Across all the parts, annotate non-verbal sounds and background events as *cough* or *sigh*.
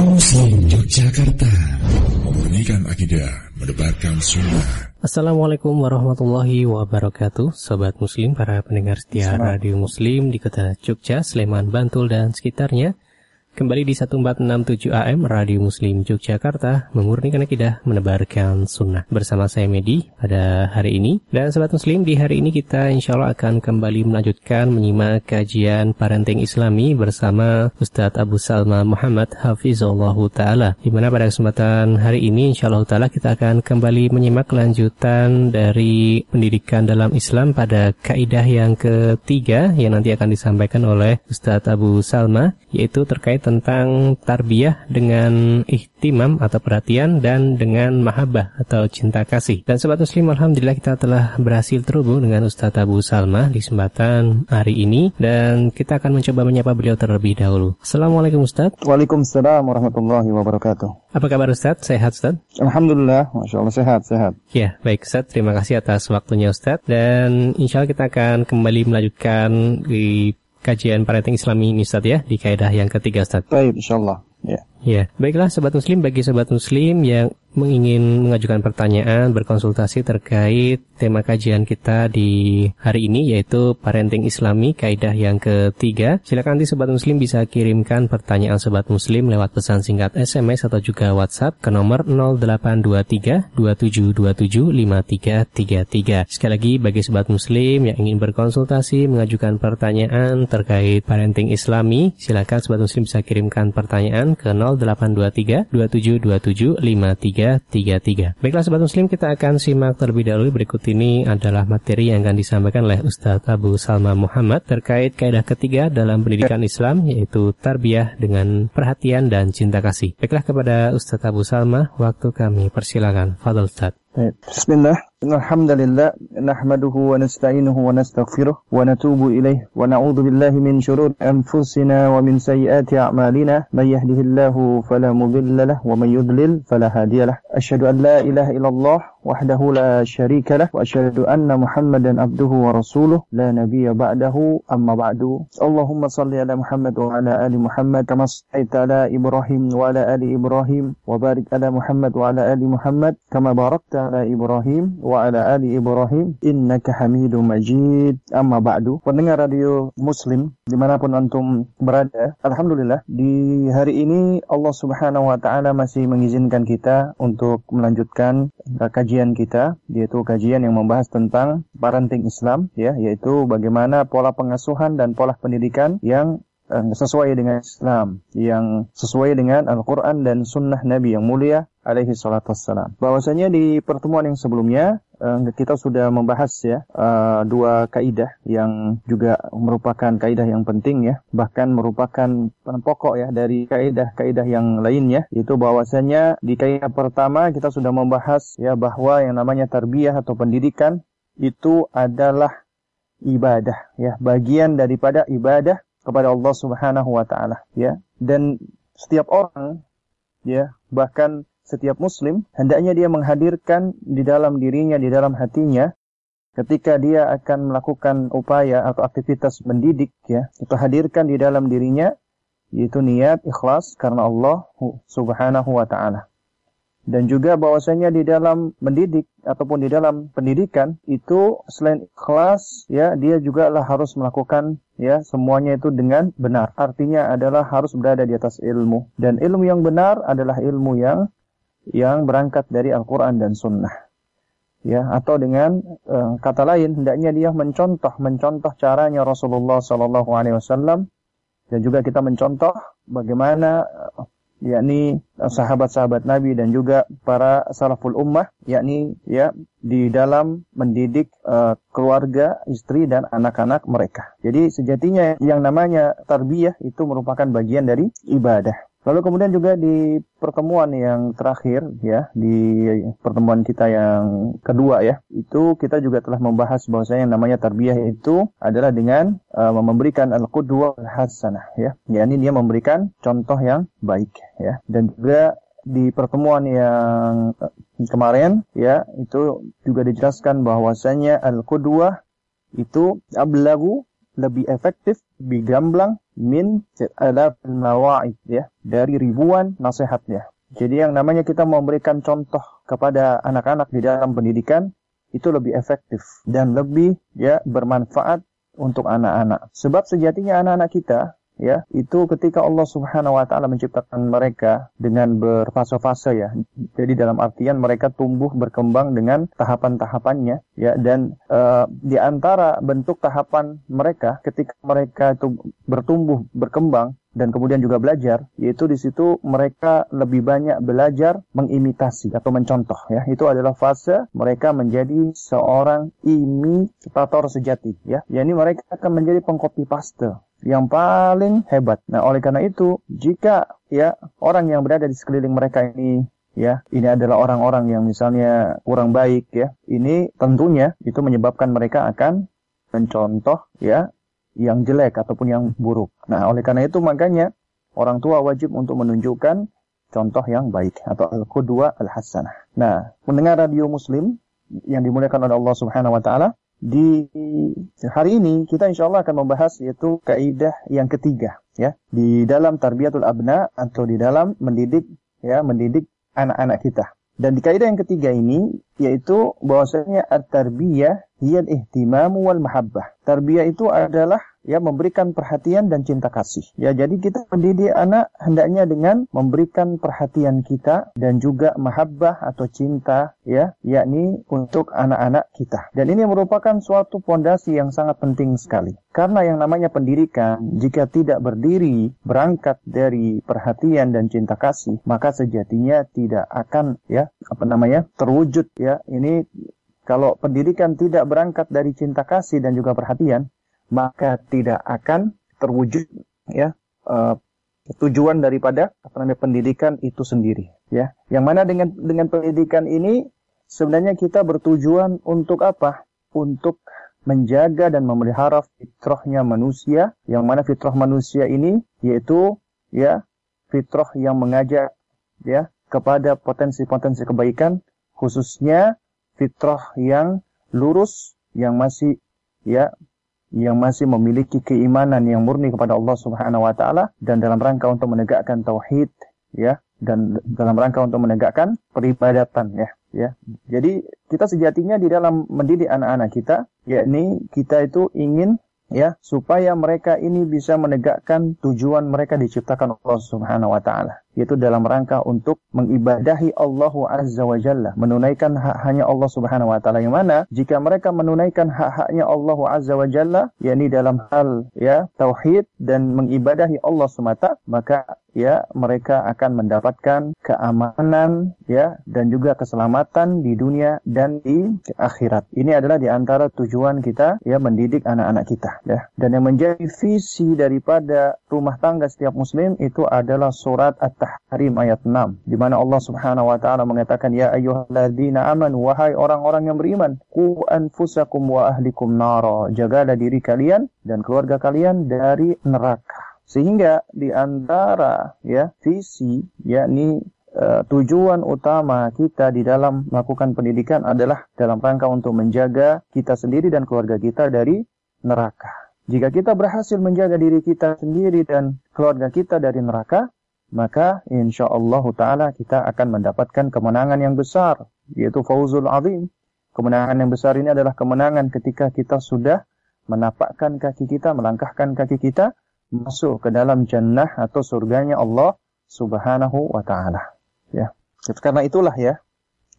Muslim Yogyakarta. Memurnikan akidah Mendebarkan sunnah. Assalamualaikum warahmatullahi wabarakatuh. Sobat Muslim, para pendengar setia Radio Muslim di kota Jogja, Sleman, Bantul, dan sekitarnya Kembali di 1467 AM Radio Muslim Yogyakarta Memurnikan akidah, menebarkan sunnah. Bersama saya Medi pada hari ini. Dan Sobat Muslim di hari ini kita insya Allah akan kembali melanjutkan Menyimak kajian parenting islami Bersama Ustadz Abu Salma Muhammad Hafizullah Ta'ala. Di mana pada kesempatan hari ini insya Allah Ta'ala kita akan kembali menyimak kelanjutan Dari pendidikan dalam Islam pada kaidah yang ketiga Yang nanti akan disampaikan oleh Ustadz Abu Salma Yaitu terkait tentang tarbiyah dengan ihtimam atau perhatian dan dengan mahabbah atau cinta kasih. Dan sobat muslim alhamdulillah kita telah berhasil terhubung dengan Ustaz Abu Salma di kesempatan hari ini dan kita akan mencoba menyapa beliau terlebih dahulu. Assalamualaikum Ustaz. Waalaikumsalam warahmatullahi wabarakatuh. Apa kabar Ustaz? Sehat Ustaz? Alhamdulillah, Masya Allah sehat, sehat. Ya, baik Ustaz. Terima kasih atas waktunya Ustaz. Dan insya Allah kita akan kembali melanjutkan di kajian parenting Islami ini Ustaz ya di kaidah yang ketiga Ustaz. Baik, insyaallah. Ya. Ya, baiklah sobat muslim bagi sobat muslim yang ingin mengajukan pertanyaan, berkonsultasi terkait tema kajian kita di hari ini yaitu parenting islami kaidah yang ketiga. Silakan nanti sobat muslim bisa kirimkan pertanyaan sobat muslim lewat pesan singkat SMS atau juga WhatsApp ke nomor 0823 2727 5333. Sekali lagi bagi sobat muslim yang ingin berkonsultasi mengajukan pertanyaan terkait parenting islami, silakan sobat muslim bisa kirimkan pertanyaan ke 0823 2727 5333. Baiklah sobat muslim kita akan simak terlebih dahulu berikut ini adalah materi yang akan disampaikan oleh Ustaz Abu Salma Muhammad terkait kaidah ketiga dalam pendidikan Islam yaitu tarbiyah dengan perhatian dan cinta kasih. Baiklah kepada Ustaz Abu Salma, waktu kami persilakan. Fadal Ustaz. Bismillah. الحمد لله نحمده ونستعينه ونستغفره ونتوب إليه ونعوذ بالله من شرور أنفسنا ومن سيئات أعمالنا من يهده الله فلا مضل له ومن يضلل فلا هادي له أشهد أن لا إله إلا الله وحده لا شريك له وأشهد أن محمدا عبده ورسوله لا نبي بعده أما بعد اللهم صل على محمد وعلى آل محمد كما صليت على إبراهيم وعلى آل إبراهيم وبارك على محمد وعلى آل محمد كما باركت على إبراهيم wa ala ali Ibrahim innaka hamidum majid amma ba'du pendengar radio muslim dimanapun antum berada Alhamdulillah di hari ini Allah subhanahu wa ta'ala masih mengizinkan kita untuk melanjutkan kajian kita yaitu kajian yang membahas tentang parenting Islam ya yaitu bagaimana pola pengasuhan dan pola pendidikan yang eh, sesuai dengan Islam yang sesuai dengan Al-Quran dan Sunnah Nabi yang mulia alaihi salatu wassalam. Bahwasanya di pertemuan yang sebelumnya kita sudah membahas ya eh, dua kaidah yang juga merupakan kaidah yang penting ya, bahkan merupakan pokok ya dari kaidah-kaidah yang lainnya. Itu bahwasanya di kaidah pertama kita sudah membahas ya bahwa yang namanya tarbiyah atau pendidikan itu adalah ibadah ya, bagian daripada ibadah kepada Allah Subhanahu wa taala ya. Dan setiap orang ya, bahkan setiap muslim hendaknya dia menghadirkan di dalam dirinya, di dalam hatinya ketika dia akan melakukan upaya atau aktivitas mendidik ya, itu hadirkan di dalam dirinya yaitu niat ikhlas karena Allah Subhanahu wa taala. Dan juga bahwasanya di dalam mendidik ataupun di dalam pendidikan itu selain ikhlas ya dia juga lah harus melakukan ya semuanya itu dengan benar. Artinya adalah harus berada di atas ilmu dan ilmu yang benar adalah ilmu yang yang berangkat dari Al-Quran dan Sunnah. Ya, atau dengan uh, kata lain, hendaknya dia mencontoh, mencontoh caranya Rasulullah Wasallam dan juga kita mencontoh bagaimana uh, yakni sahabat-sahabat Nabi dan juga para salaful ummah yakni ya di dalam mendidik uh, keluarga, istri dan anak-anak mereka. Jadi sejatinya yang namanya tarbiyah itu merupakan bagian dari ibadah. Lalu kemudian juga di pertemuan yang terakhir ya, di pertemuan kita yang kedua ya, itu kita juga telah membahas bahwasanya yang namanya tarbiyah itu adalah dengan uh, memberikan al-qudwah hasanah ya. yakni dia memberikan contoh yang baik ya. Dan juga di pertemuan yang kemarin ya, itu juga dijelaskan bahwasanya al-qudwah itu ablagu lebih efektif, lebih gamblang min alaf mawa'id ya, dari ribuan nasihatnya. Jadi yang namanya kita memberikan contoh kepada anak-anak di dalam pendidikan itu lebih efektif dan lebih ya bermanfaat untuk anak-anak. Sebab sejatinya anak-anak kita ya itu ketika Allah Subhanahu wa taala menciptakan mereka dengan berfase-fase ya. Jadi dalam artian mereka tumbuh berkembang dengan tahapan-tahapannya ya dan uh, di antara bentuk tahapan mereka ketika mereka itu bertumbuh berkembang dan kemudian juga belajar, yaitu di situ mereka lebih banyak belajar mengimitasi atau mencontoh ya. Itu adalah fase mereka menjadi seorang imitator sejati ya. Yani mereka akan menjadi pengcopy paste yang paling hebat. Nah, oleh karena itu, jika ya orang yang berada di sekeliling mereka ini ya, ini adalah orang-orang yang misalnya kurang baik ya, ini tentunya itu menyebabkan mereka akan mencontoh ya yang jelek ataupun yang buruk. Nah, oleh karena itu makanya orang tua wajib untuk menunjukkan contoh yang baik atau al-qudwa al-hasanah. Nah, mendengar radio muslim yang dimuliakan oleh Allah Subhanahu wa taala, di hari ini kita insya Allah akan membahas yaitu kaidah yang ketiga ya di dalam tarbiyatul abna atau di dalam mendidik ya mendidik anak-anak kita. Dan di kaidah yang ketiga ini yaitu bahwasanya at-tarbiyah hiya ihtimam wal mahabbah. Tarbiyah itu adalah ya memberikan perhatian dan cinta kasih. Ya, jadi kita mendidik anak hendaknya dengan memberikan perhatian kita dan juga mahabbah atau cinta ya, yakni untuk anak-anak kita. Dan ini merupakan suatu pondasi yang sangat penting sekali. Karena yang namanya pendidikan jika tidak berdiri berangkat dari perhatian dan cinta kasih, maka sejatinya tidak akan ya apa namanya terwujud ya. Ini kalau pendidikan tidak berangkat dari cinta kasih dan juga perhatian, maka tidak akan terwujud ya uh, tujuan daripada apa namanya pendidikan itu sendiri ya. Yang mana dengan dengan pendidikan ini sebenarnya kita bertujuan untuk apa? Untuk menjaga dan memelihara fitrahnya manusia. Yang mana fitrah manusia ini yaitu ya fitrah yang mengajak ya kepada potensi-potensi kebaikan khususnya fitrah yang lurus yang masih ya yang masih memiliki keimanan yang murni kepada Allah Subhanahu wa taala dan dalam rangka untuk menegakkan tauhid ya dan dalam rangka untuk menegakkan peribadatan ya ya. Jadi kita sejatinya di dalam mendidik anak-anak kita yakni kita itu ingin ya supaya mereka ini bisa menegakkan tujuan mereka diciptakan Allah Subhanahu wa taala yaitu dalam rangka untuk mengibadahi Allah Azza wa Jalla, menunaikan hak hanya Allah Subhanahu wa taala yang mana jika mereka menunaikan hak-haknya Allah Azza wa Jalla yakni dalam hal ya tauhid dan mengibadahi Allah semata, maka ya mereka akan mendapatkan keamanan ya dan juga keselamatan di dunia dan di akhirat. Ini adalah di antara tujuan kita ya mendidik anak-anak kita ya. Dan yang menjadi visi daripada rumah tangga setiap muslim itu adalah surat at At-Tahrim ayat 6 di mana Allah Subhanahu wa taala mengatakan ya ayyuhalladzina amanu wahai orang-orang yang beriman qu anfusakum wa ahlikum nara jagalah diri kalian dan keluarga kalian dari neraka sehingga di antara ya visi yakni uh, tujuan utama kita di dalam melakukan pendidikan adalah dalam rangka untuk menjaga kita sendiri dan keluarga kita dari neraka. Jika kita berhasil menjaga diri kita sendiri dan keluarga kita dari neraka, maka insya Allah Ta'ala kita akan mendapatkan kemenangan yang besar, yaitu fauzul azim. Kemenangan yang besar ini adalah kemenangan ketika kita sudah menapakkan kaki kita, melangkahkan kaki kita masuk ke dalam jannah atau surganya Allah Subhanahu wa taala. Ya. Karena itulah ya,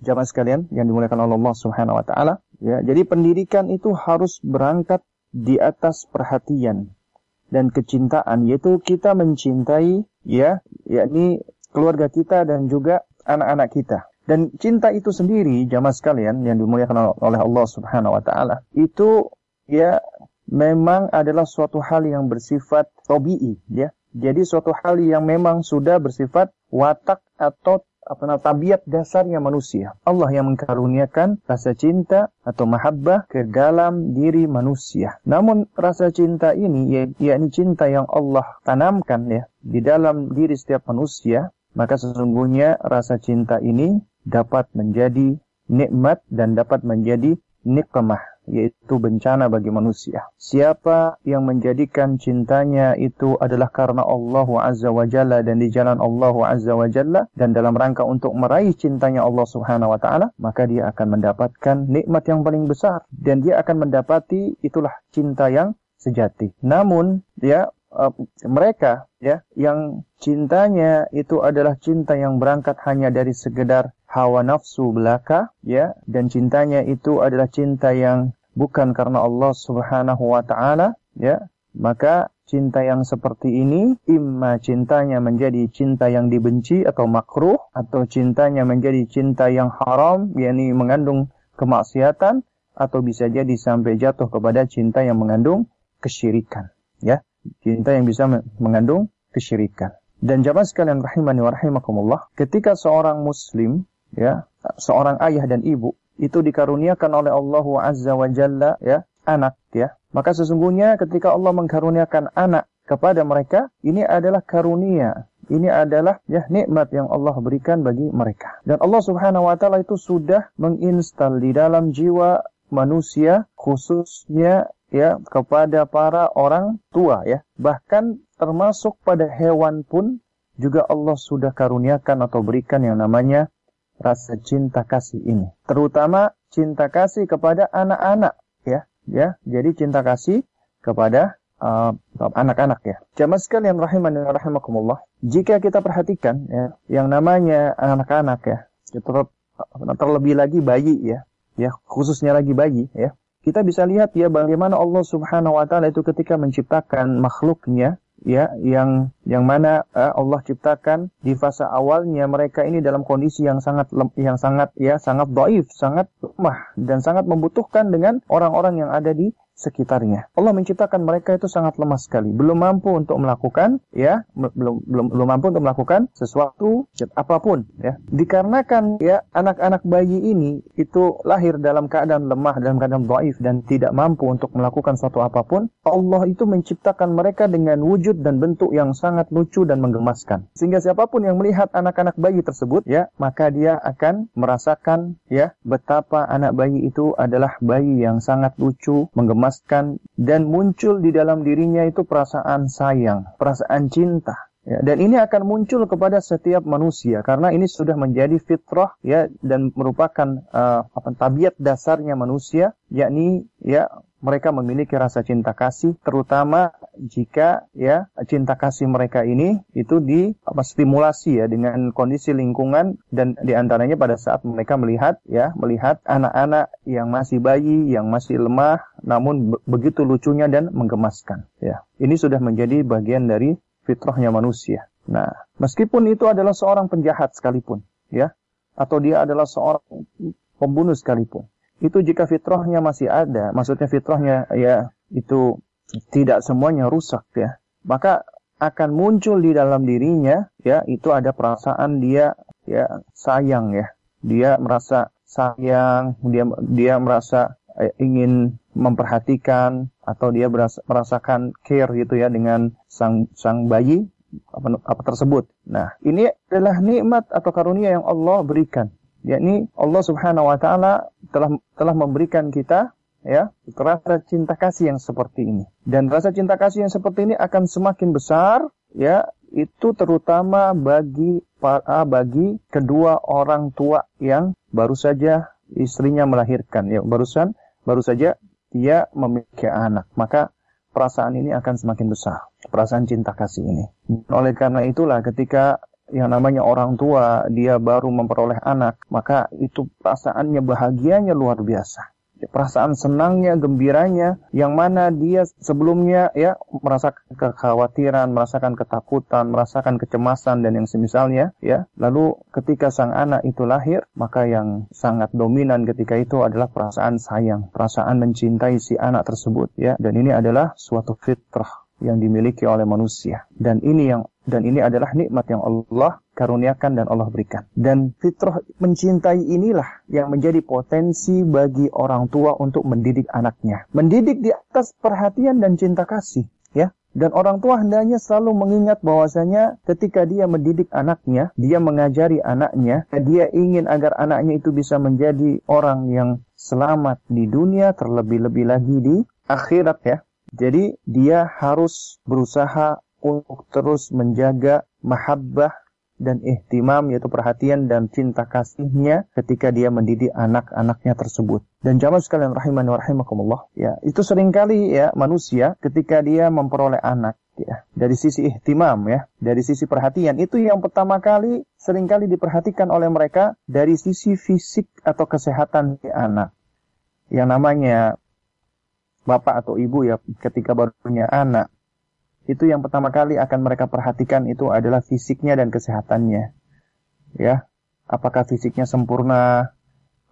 jamaah sekalian yang dimuliakan oleh Allah Subhanahu wa taala, ya. Jadi pendidikan itu harus berangkat di atas perhatian dan kecintaan yaitu kita mencintai ya, yakni keluarga kita dan juga anak-anak kita. Dan cinta itu sendiri, jamaah sekalian yang dimuliakan oleh Allah Subhanahu wa taala, itu ya memang adalah suatu hal yang bersifat tobi'i ya. Jadi suatu hal yang memang sudah bersifat watak atau apa namanya tabiat dasarnya manusia. Allah yang mengkaruniakan rasa cinta atau mahabbah ke dalam diri manusia. Namun rasa cinta ini ya, yakni cinta yang Allah tanamkan ya di dalam diri setiap manusia, maka sesungguhnya rasa cinta ini dapat menjadi nikmat dan dapat menjadi nikmah yaitu bencana bagi manusia. Siapa yang menjadikan cintanya itu adalah karena Allah Azza wa Jalla dan di jalan Allah Azza wa Jalla dan dalam rangka untuk meraih cintanya Allah Subhanahu wa taala, maka dia akan mendapatkan nikmat yang paling besar dan dia akan mendapati itulah cinta yang sejati. Namun, ya uh, mereka ya yang cintanya itu adalah cinta yang berangkat hanya dari sekedar hawa nafsu belaka ya dan cintanya itu adalah cinta yang bukan karena Allah Subhanahu wa taala ya. Maka cinta yang seperti ini imma cintanya menjadi cinta yang dibenci atau makruh atau cintanya menjadi cinta yang haram yakni mengandung kemaksiatan atau bisa jadi sampai jatuh kepada cinta yang mengandung kesyirikan ya cinta yang bisa mengandung kesyirikan. Dan jamaah sekalian rahimani wa rahimakumullah ketika seorang muslim ya seorang ayah dan ibu itu dikaruniakan oleh Allah Azza wa Jalla ya anak ya maka sesungguhnya ketika Allah mengkaruniakan anak kepada mereka ini adalah karunia. Ini adalah ya nikmat yang Allah berikan bagi mereka. Dan Allah Subhanahu wa taala itu sudah menginstal di dalam jiwa manusia khususnya ya kepada para orang tua ya bahkan termasuk pada hewan pun juga Allah sudah karuniakan atau berikan yang namanya rasa cinta kasih ini. Terutama cinta kasih kepada anak-anak ya. Ya, jadi cinta kasih kepada uh, anak-anak uh, ya. Jamaah sekalian rahimani rahimakumullah. Jika kita perhatikan ya, yang namanya anak-anak ya, ter terlebih lagi bayi ya, ya khususnya lagi bayi ya. Kita bisa lihat ya bagaimana Allah Subhanahu wa taala itu ketika menciptakan makhluknya ya yang yang mana uh, Allah ciptakan di fase awalnya mereka ini dalam kondisi yang sangat yang sangat ya sangat doif, sangat lemah dan sangat membutuhkan dengan orang-orang yang ada di sekitarnya. Allah menciptakan mereka itu sangat lemah sekali, belum mampu untuk melakukan ya, belum belum belum mampu untuk melakukan sesuatu apa pun ya. Dikarenakan ya anak-anak bayi ini itu lahir dalam keadaan lemah, dalam keadaan dhaif dan tidak mampu untuk melakukan sesuatu apa pun, Allah itu menciptakan mereka dengan wujud dan bentuk yang sangat lucu dan menggemaskan. Sehingga siapa pun yang melihat anak-anak bayi tersebut ya, maka dia akan merasakan ya betapa anak bayi itu adalah bayi yang sangat lucu, menggemaskan memuaskan dan muncul di dalam dirinya itu perasaan sayang, perasaan cinta. Ya, dan ini akan muncul kepada setiap manusia karena ini sudah menjadi fitrah ya dan merupakan uh, apa tabiat dasarnya manusia yakni ya mereka memiliki rasa cinta kasih terutama jika ya cinta kasih mereka ini itu di apa stimulasi ya dengan kondisi lingkungan dan di antaranya pada saat mereka melihat ya melihat anak-anak yang masih bayi yang masih lemah namun begitu lucunya dan menggemaskan ya. Ini sudah menjadi bagian dari fitrahnya manusia. Nah meskipun itu adalah seorang penjahat sekalipun ya atau dia adalah seorang pembunuh sekalipun itu jika fitrahnya masih ada, maksudnya fitrahnya ya itu tidak semuanya rusak ya, maka akan muncul di dalam dirinya ya itu ada perasaan dia ya sayang ya, dia merasa sayang, dia dia merasa eh, ingin memperhatikan atau dia berasa, merasakan care gitu ya dengan sang sang bayi apa, apa tersebut. Nah, ini adalah nikmat atau karunia yang Allah berikan yakni Allah Subhanahu wa taala telah telah memberikan kita ya rasa cinta kasih yang seperti ini. Dan rasa cinta kasih yang seperti ini akan semakin besar ya itu terutama bagi para bagi kedua orang tua yang baru saja istrinya melahirkan ya barusan baru saja dia memiliki anak. Maka perasaan ini akan semakin besar perasaan cinta kasih ini. Oleh karena itulah ketika yang namanya orang tua dia baru memperoleh anak, maka itu perasaannya bahagianya luar biasa. Perasaan senangnya, gembiranya, yang mana dia sebelumnya ya merasakan kekhawatiran, merasakan ketakutan, merasakan kecemasan dan yang semisalnya ya. Lalu ketika sang anak itu lahir, maka yang sangat dominan ketika itu adalah perasaan sayang, perasaan mencintai si anak tersebut ya. Dan ini adalah suatu fitrah yang dimiliki oleh manusia. Dan ini yang dan ini adalah nikmat yang Allah karuniakan dan Allah berikan. Dan fitrah mencintai inilah yang menjadi potensi bagi orang tua untuk mendidik anaknya. Mendidik di atas perhatian dan cinta kasih. Ya, Dan orang tua hendaknya selalu mengingat bahwasanya ketika dia mendidik anaknya, dia mengajari anaknya, dia ingin agar anaknya itu bisa menjadi orang yang selamat di dunia, terlebih-lebih lagi di akhirat ya. Jadi dia harus berusaha untuk terus menjaga mahabbah dan ihtimam yaitu perhatian dan cinta kasihnya ketika dia mendidik anak-anaknya tersebut. Dan jamaah sekalian rahimani wa rahimakumullah, ya, itu sering kali ya manusia ketika dia memperoleh anak ya, dari sisi ihtimam ya, dari sisi perhatian itu yang pertama kali sering kali diperhatikan oleh mereka dari sisi fisik atau kesehatan si anak. Yang namanya bapak atau ibu ya ketika baru punya anak itu yang pertama kali akan mereka perhatikan itu adalah fisiknya dan kesehatannya. Ya, apakah fisiknya sempurna,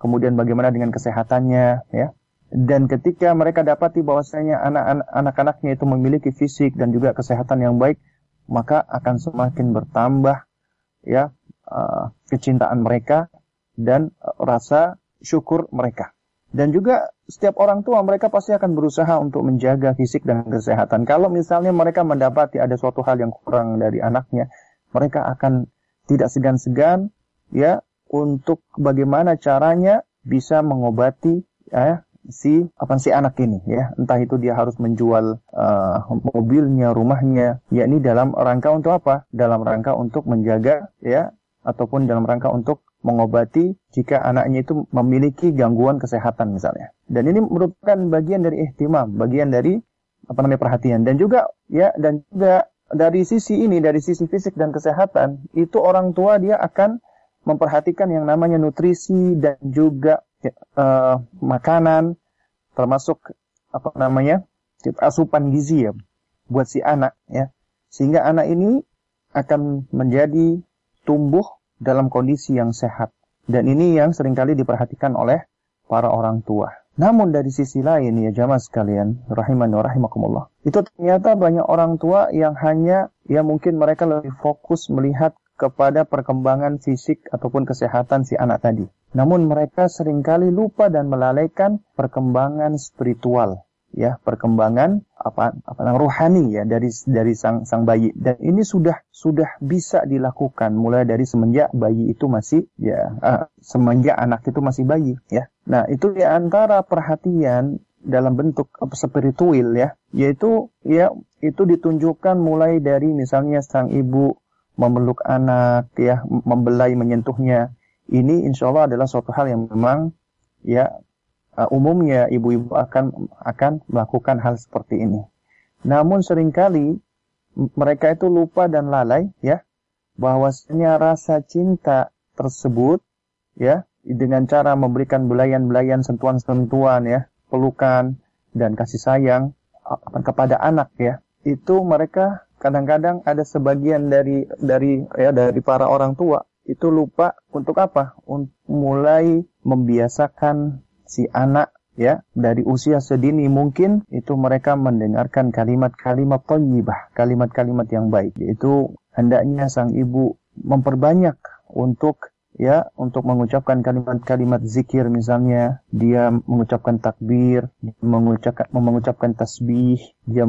kemudian bagaimana dengan kesehatannya, ya. Dan ketika mereka dapati bahwasanya anak-anak-anaknya itu memiliki fisik dan juga kesehatan yang baik, maka akan semakin bertambah ya uh, kecintaan mereka dan rasa syukur mereka. Dan juga setiap orang tua mereka pasti akan berusaha untuk menjaga fisik dan kesehatan. Kalau misalnya mereka mendapati ada suatu hal yang kurang dari anaknya, mereka akan tidak segan-segan ya untuk bagaimana caranya bisa mengobati ya, si apa si anak ini ya entah itu dia harus menjual uh, mobilnya rumahnya yakni dalam rangka untuk apa dalam rangka untuk menjaga ya ataupun dalam rangka untuk mengobati jika anaknya itu memiliki gangguan kesehatan misalnya. Dan ini merupakan bagian dari ihtimam, bagian dari apa namanya perhatian dan juga ya dan juga dari sisi ini dari sisi fisik dan kesehatan itu orang tua dia akan memperhatikan yang namanya nutrisi dan juga uh, makanan termasuk apa namanya asupan gizi ya buat si anak ya sehingga anak ini akan menjadi tumbuh dalam kondisi yang sehat. Dan ini yang sering kali diperhatikan oleh para orang tua. Namun dari sisi lain ya jamaah sekalian, rahiman wa rahimakumullah. Itu ternyata banyak orang tua yang hanya ya mungkin mereka lebih fokus melihat kepada perkembangan fisik ataupun kesehatan si anak tadi. Namun mereka sering kali lupa dan melalaikan perkembangan spiritual ya perkembangan apa apa namanya rohani ya dari dari sang sang bayi. Dan ini sudah sudah bisa dilakukan mulai dari semenjak bayi itu masih ya uh, semenjak anak itu masih bayi ya. Nah itu di antara perhatian dalam bentuk spiritual ya. Yaitu ya itu ditunjukkan mulai dari misalnya sang ibu memeluk anak ya membelai menyentuhnya. Ini insya Allah adalah suatu hal yang memang ya uh, umumnya ibu-ibu akan akan melakukan hal seperti ini. Namun sering kali mereka itu lupa dan lalai ya bahwasanya rasa cinta tersebut ya dengan cara memberikan belayan-belayan sentuhan-sentuhan ya, pelukan dan kasih sayang kepada anak ya. Itu mereka kadang-kadang ada sebagian dari dari ya dari para orang tua itu lupa untuk apa? Untuk mulai membiasakan si anak ya dari usia sedini mungkin itu mereka mendengarkan kalimat-kalimat thayyibah, kalimat-kalimat yang baik. Yaitu hendaknya sang ibu memperbanyak untuk ya untuk mengucapkan kalimat-kalimat zikir. Misalnya dia mengucapkan takbir, mengucapkan mengucapkan tasbih, dia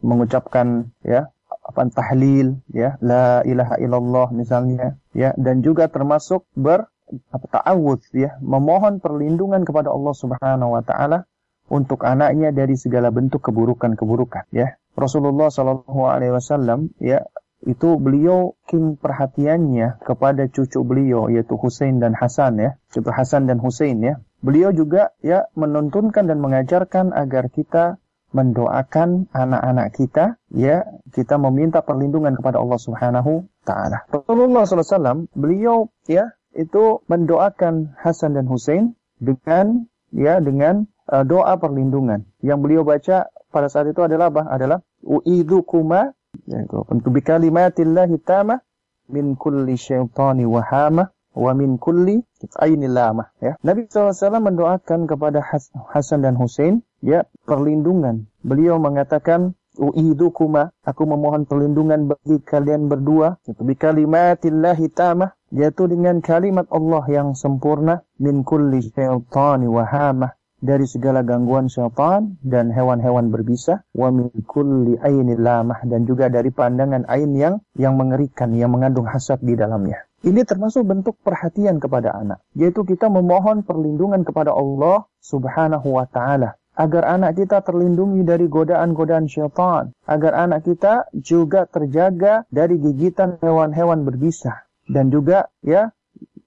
mengucapkan ya apa tahlil ya la ilaha illallah misalnya ya dan juga termasuk ber apa ta'awudz ya, memohon perlindungan kepada Allah Subhanahu wa taala untuk anaknya dari segala bentuk keburukan-keburukan ya. Rasulullah Shallallahu alaihi wasallam ya itu beliau kin perhatiannya kepada cucu beliau yaitu Husain dan Hasan ya, cucu Hasan dan Husain ya. Beliau juga ya menuntunkan dan mengajarkan agar kita mendoakan anak-anak kita ya kita meminta perlindungan kepada Allah Subhanahu taala. Rasulullah SAW beliau ya itu mendoakan Hasan dan Hussein dengan ya dengan uh, doa perlindungan. Yang beliau baca pada saat itu adalah apa? Adalah uidzukuma yaitu untuk bikalimatillahi tamah min kulli syaitani wahama wa min kulli ainil lamah ya. Nabi SAW mendoakan kepada Hasan dan Hussein ya perlindungan. Beliau mengatakan uidukuma aku memohon perlindungan bagi kalian berdua bi kalimatillahi tamah yaitu dengan kalimat Allah yang sempurna min kulli syaitani wa dari segala gangguan syaitan dan hewan-hewan berbisa wa min kulli ainil lamah. Dan juga dari pandangan ain yang yang mengerikan yang mengandung hasad di dalamnya. Ini termasuk bentuk perhatian kepada anak, yaitu kita memohon perlindungan kepada Allah Subhanahu wa taala. Agar anak kita terlindungi dari godaan-godaan syaitan, agar anak kita juga terjaga dari gigitan hewan-hewan berbisa dan juga ya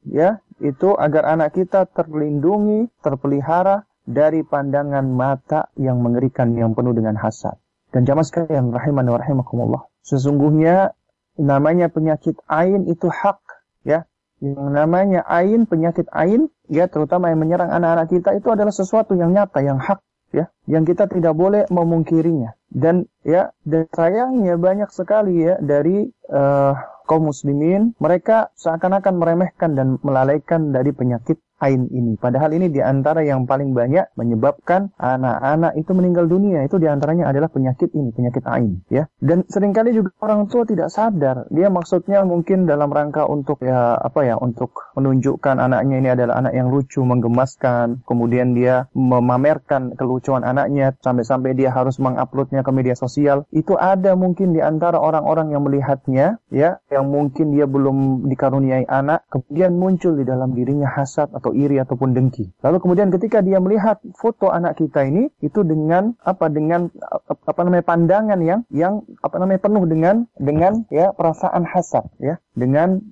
ya itu agar anak kita terlindungi, terpelihara dari pandangan mata yang mengerikan yang penuh dengan hasad. Dan jamaah sekalian rahiman wa rahimakumullah. Sesungguhnya namanya penyakit ain itu hak ya. Yang namanya ain, penyakit ain ya terutama yang menyerang anak-anak kita itu adalah sesuatu yang nyata, yang hak ya, yang kita tidak boleh memungkirinya. Dan ya, dan sayangnya banyak sekali ya dari uh, kaum muslimin mereka seakan-akan meremehkan dan melalaikan dari penyakit ain ini. Padahal ini di antara yang paling banyak menyebabkan anak-anak itu meninggal dunia. Itu di antaranya adalah penyakit ini, penyakit ain. Ya. Dan sering kali juga orang tua tidak sadar. Dia maksudnya mungkin dalam rangka untuk ya apa ya, untuk menunjukkan anaknya ini adalah anak yang lucu, menggemaskan. Kemudian dia memamerkan kelucuan anaknya sampai-sampai dia harus menguploadnya ke media sosial. Itu ada mungkin di antara orang-orang yang melihatnya, ya, yang mungkin dia belum dikaruniai anak, kemudian muncul di dalam dirinya hasad atau iri ataupun dengki. Lalu kemudian ketika dia melihat foto anak kita ini itu dengan apa dengan apa namanya pandangan yang yang apa namanya penuh dengan dengan ya perasaan hasad ya, dengan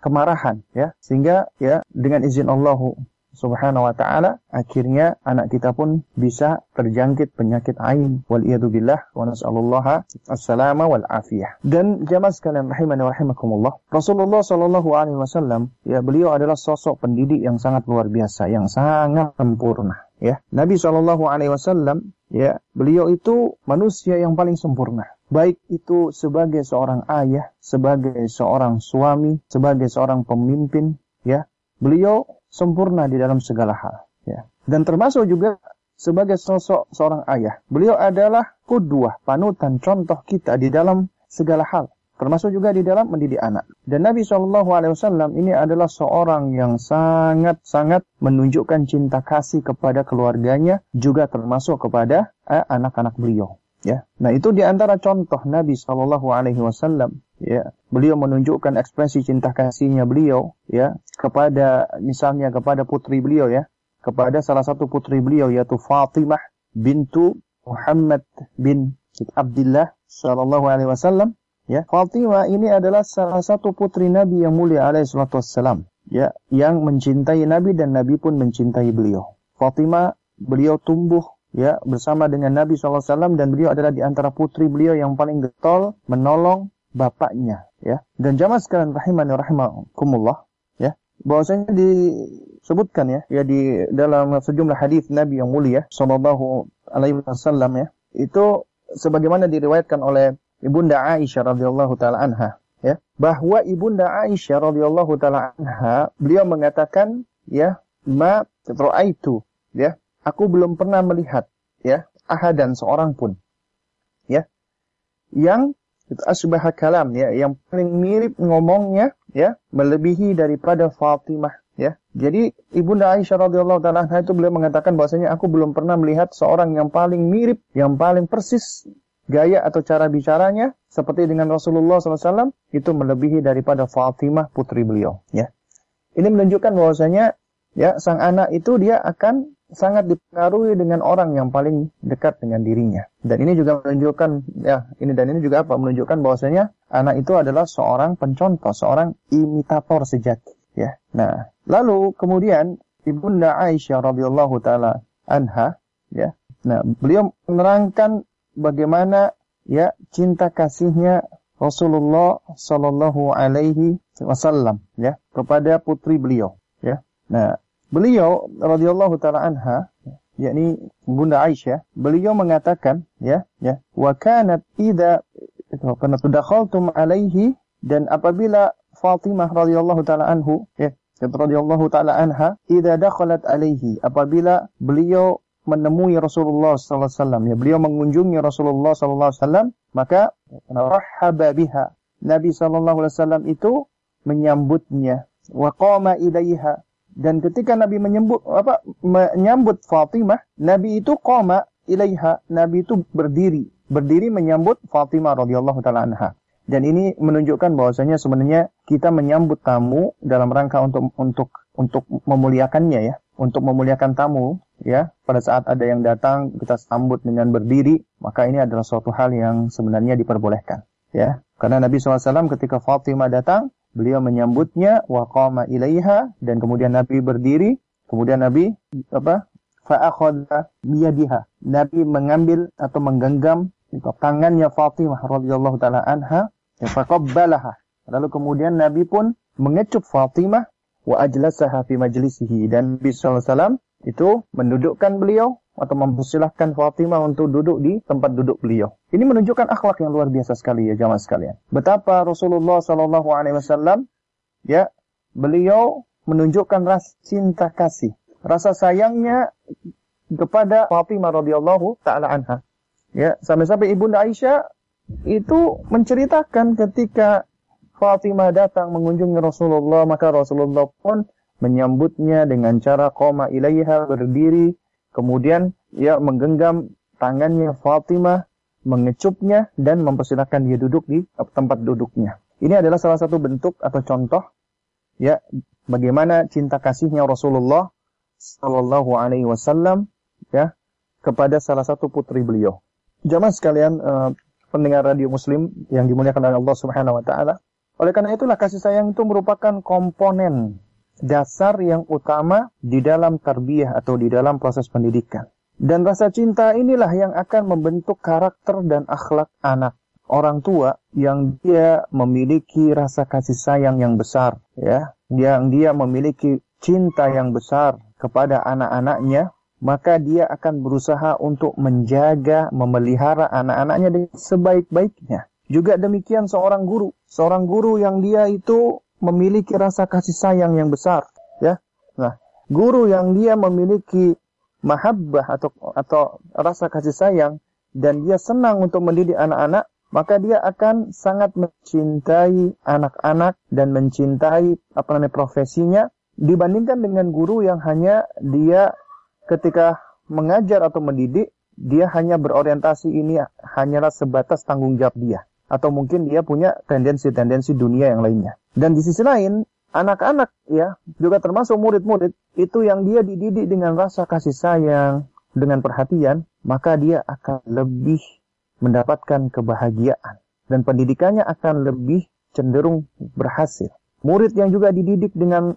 kemarahan ya sehingga ya dengan izin Allah Subhanahu wa taala akhirnya anak kita pun bisa terjangkit penyakit ain wal billah wa nas'alullaha assalama wal afiyah. Dan jamaah sekalian rahimani wa rahimakumullah, Rasulullah sallallahu alaihi wasallam ya beliau adalah sosok pendidik yang sangat luar biasa, yang sangat sempurna ya. Nabi sallallahu alaihi wasallam ya, beliau itu manusia yang paling sempurna baik itu sebagai seorang ayah, sebagai seorang suami, sebagai seorang pemimpin, ya, beliau sempurna di dalam segala hal. Ya. Dan termasuk juga sebagai sosok seorang ayah. Beliau adalah kudwah, panutan, contoh kita di dalam segala hal. Termasuk juga di dalam mendidik anak. Dan Nabi SAW ini adalah seorang yang sangat-sangat menunjukkan cinta kasih kepada keluarganya, juga termasuk kepada eh, anak-anak beliau. Ya, nah itu di antara contoh Nabi Shallallahu Alaihi Wasallam. Ya, beliau menunjukkan ekspresi cinta kasihnya beliau, ya, kepada misalnya kepada putri beliau, ya, kepada salah satu putri beliau yaitu Fatimah bintu Muhammad bin Abdullah Shallallahu Alaihi Wasallam. Ya, Fatimah ini adalah salah satu putri Nabi yang mulia alaihi Wasallam. Ya, yang mencintai Nabi dan Nabi pun mencintai beliau. Fatimah beliau tumbuh ya bersama dengan Nabi SAW dan beliau adalah di antara putri beliau yang paling getol menolong bapaknya ya. Dan jamaah sekalian rahimani rahimakumullah ya. Bahwasanya disebutkan ya ya di dalam sejumlah hadis Nabi yang mulia sallallahu alaihi wasallam ya itu sebagaimana diriwayatkan oleh Ibunda Aisyah radhiyallahu taala anha ya. Bahwa Ibunda Aisyah radhiyallahu taala anha beliau mengatakan ya ma ra'aitu ya aku belum pernah melihat ya ahadan seorang pun ya. Yang itu asbah kalam ya. Yang paling mirip ngomongnya ya melebihi daripada Fatimah ya. Jadi ibunda Aisyah radhiyallahu taala itu beliau mengatakan bahwasanya aku belum pernah melihat seorang yang paling mirip yang paling persis gaya atau cara bicaranya seperti dengan Rasulullah SAW itu melebihi daripada Fatimah putri beliau ya. Ini menunjukkan bahwasanya ya sang anak itu dia akan sangat dipengaruhi dengan orang yang paling dekat dengan dirinya. Dan ini juga menunjukkan ya, ini dan ini juga apa? Menunjukkan bahwasanya anak itu adalah seorang pencontoh, seorang imitator sejati, ya. Nah, lalu kemudian Ibunda Aisyah radhiyallahu taala anha, ya. Nah, beliau menerangkan bagaimana ya cinta kasihnya Rasulullah Shallallahu alaihi wasallam ya kepada putri beliau, ya. Nah, Beliau radhiyallahu taala anha yakni Bunda Aisyah, beliau mengatakan ya, ya, wa kanat idza kana tudakhaltum alaihi dan apabila Fatimah radhiyallahu taala anhu ya, radhiyallahu taala anha idza dakhalat alaihi apabila beliau menemui Rasulullah sallallahu alaihi wasallam ya beliau mengunjungi Rasulullah sallallahu alaihi wasallam maka rahaba biha. Nabi sallallahu alaihi wasallam itu menyambutnya. Wa qama ilaiha Dan ketika Nabi menyebut apa menyambut Fatimah, Nabi itu koma ilaiha, Nabi itu berdiri, berdiri menyambut Fatimah radhiyallahu taala anha. Dan ini menunjukkan bahwasanya sebenarnya kita menyambut tamu dalam rangka untuk untuk untuk memuliakannya ya, untuk memuliakan tamu ya. Pada saat ada yang datang kita sambut dengan berdiri, maka ini adalah suatu hal yang sebenarnya diperbolehkan ya. Karena Nabi SAW ketika Fatimah datang, Beliau menyambutnya wa qama ilaiha dan kemudian Nabi berdiri, kemudian Nabi apa? fa'akhadha biyadiha. Nabi mengambil atau menggenggam tangannya Fatimah radhiyallahu taala anha, ya faqabbalaha. Lalu kemudian Nabi pun mengecup Fatimah wa ajlasaha fi majlisihi dan Nabi sallallahu itu mendudukkan beliau atau mempersilahkan Fatimah untuk duduk di tempat duduk beliau. Ini menunjukkan akhlak yang luar biasa sekali ya jamaah sekalian. Betapa Rasulullah Shallallahu Alaihi Wasallam ya beliau menunjukkan rasa cinta kasih, rasa sayangnya kepada Fatimah radhiyallahu taala anha. Ya, sampai-sampai Ibunda Aisyah itu menceritakan ketika Fatimah datang mengunjungi Rasulullah, maka Rasulullah pun menyambutnya dengan cara koma ilaiha berdiri Kemudian ia menggenggam tangannya Fatimah, mengecupnya dan mempersilahkan dia duduk di tempat duduknya. Ini adalah salah satu bentuk atau contoh ya bagaimana cinta kasihnya Rasulullah Shallallahu Alaihi Wasallam ya kepada salah satu putri beliau. Jamaah sekalian uh, pendengar radio Muslim yang dimuliakan oleh Allah Subhanahu Wa Taala. Oleh karena itulah kasih sayang itu merupakan komponen dasar yang utama di dalam tarbiyah atau di dalam proses pendidikan. Dan rasa cinta inilah yang akan membentuk karakter dan akhlak anak. Orang tua yang dia memiliki rasa kasih sayang yang besar, ya, yang dia memiliki cinta yang besar kepada anak-anaknya, maka dia akan berusaha untuk menjaga, memelihara anak-anaknya dengan sebaik-baiknya. Juga demikian seorang guru, seorang guru yang dia itu memiliki rasa kasih sayang yang besar, ya. Nah, guru yang dia memiliki mahabbah atau atau rasa kasih sayang dan dia senang untuk mendidik anak-anak, maka dia akan sangat mencintai anak-anak dan mencintai apa namanya profesinya dibandingkan dengan guru yang hanya dia ketika mengajar atau mendidik dia hanya berorientasi ini hanyalah sebatas tanggung jawab dia atau mungkin dia punya tendensi-tendensi dunia yang lainnya. Dan di sisi lain, anak-anak ya juga termasuk murid-murid itu yang dia dididik dengan rasa kasih sayang, dengan perhatian, maka dia akan lebih mendapatkan kebahagiaan dan pendidikannya akan lebih cenderung berhasil. Murid yang juga dididik dengan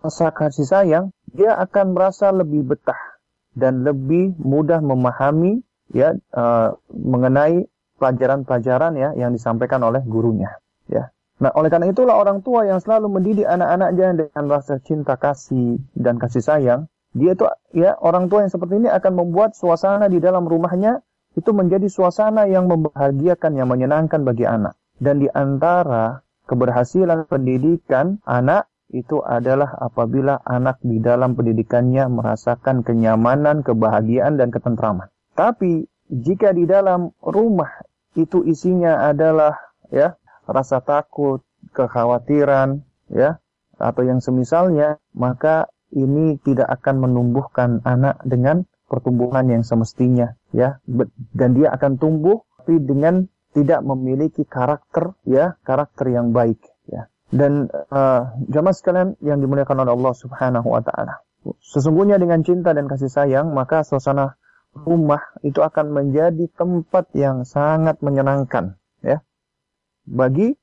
rasa kasih sayang, dia akan merasa lebih betah dan lebih mudah memahami ya uh, mengenai pelajaran-pelajaran ya yang disampaikan oleh gurunya ya. Nah, oleh karena itulah orang tua yang selalu mendidik anak-anaknya dengan rasa cinta kasih dan kasih sayang, dia itu ya orang tua yang seperti ini akan membuat suasana di dalam rumahnya itu menjadi suasana yang membahagiakan, yang menyenangkan bagi anak. Dan di antara keberhasilan pendidikan anak itu adalah apabila anak di dalam pendidikannya merasakan kenyamanan, kebahagiaan, dan ketentraman. Tapi jika di dalam rumah itu isinya adalah ya rasa takut, kekhawatiran, ya atau yang semisalnya, maka ini tidak akan menumbuhkan anak dengan pertumbuhan yang semestinya, ya. Dan dia akan tumbuh tapi dengan tidak memiliki karakter, ya, karakter yang baik, ya. Dan uh, jamaah sekalian yang dimuliakan oleh Allah Subhanahu wa taala. Sesungguhnya dengan cinta dan kasih sayang, maka suasana rumah itu akan menjadi tempat yang sangat menyenangkan ya. Bagi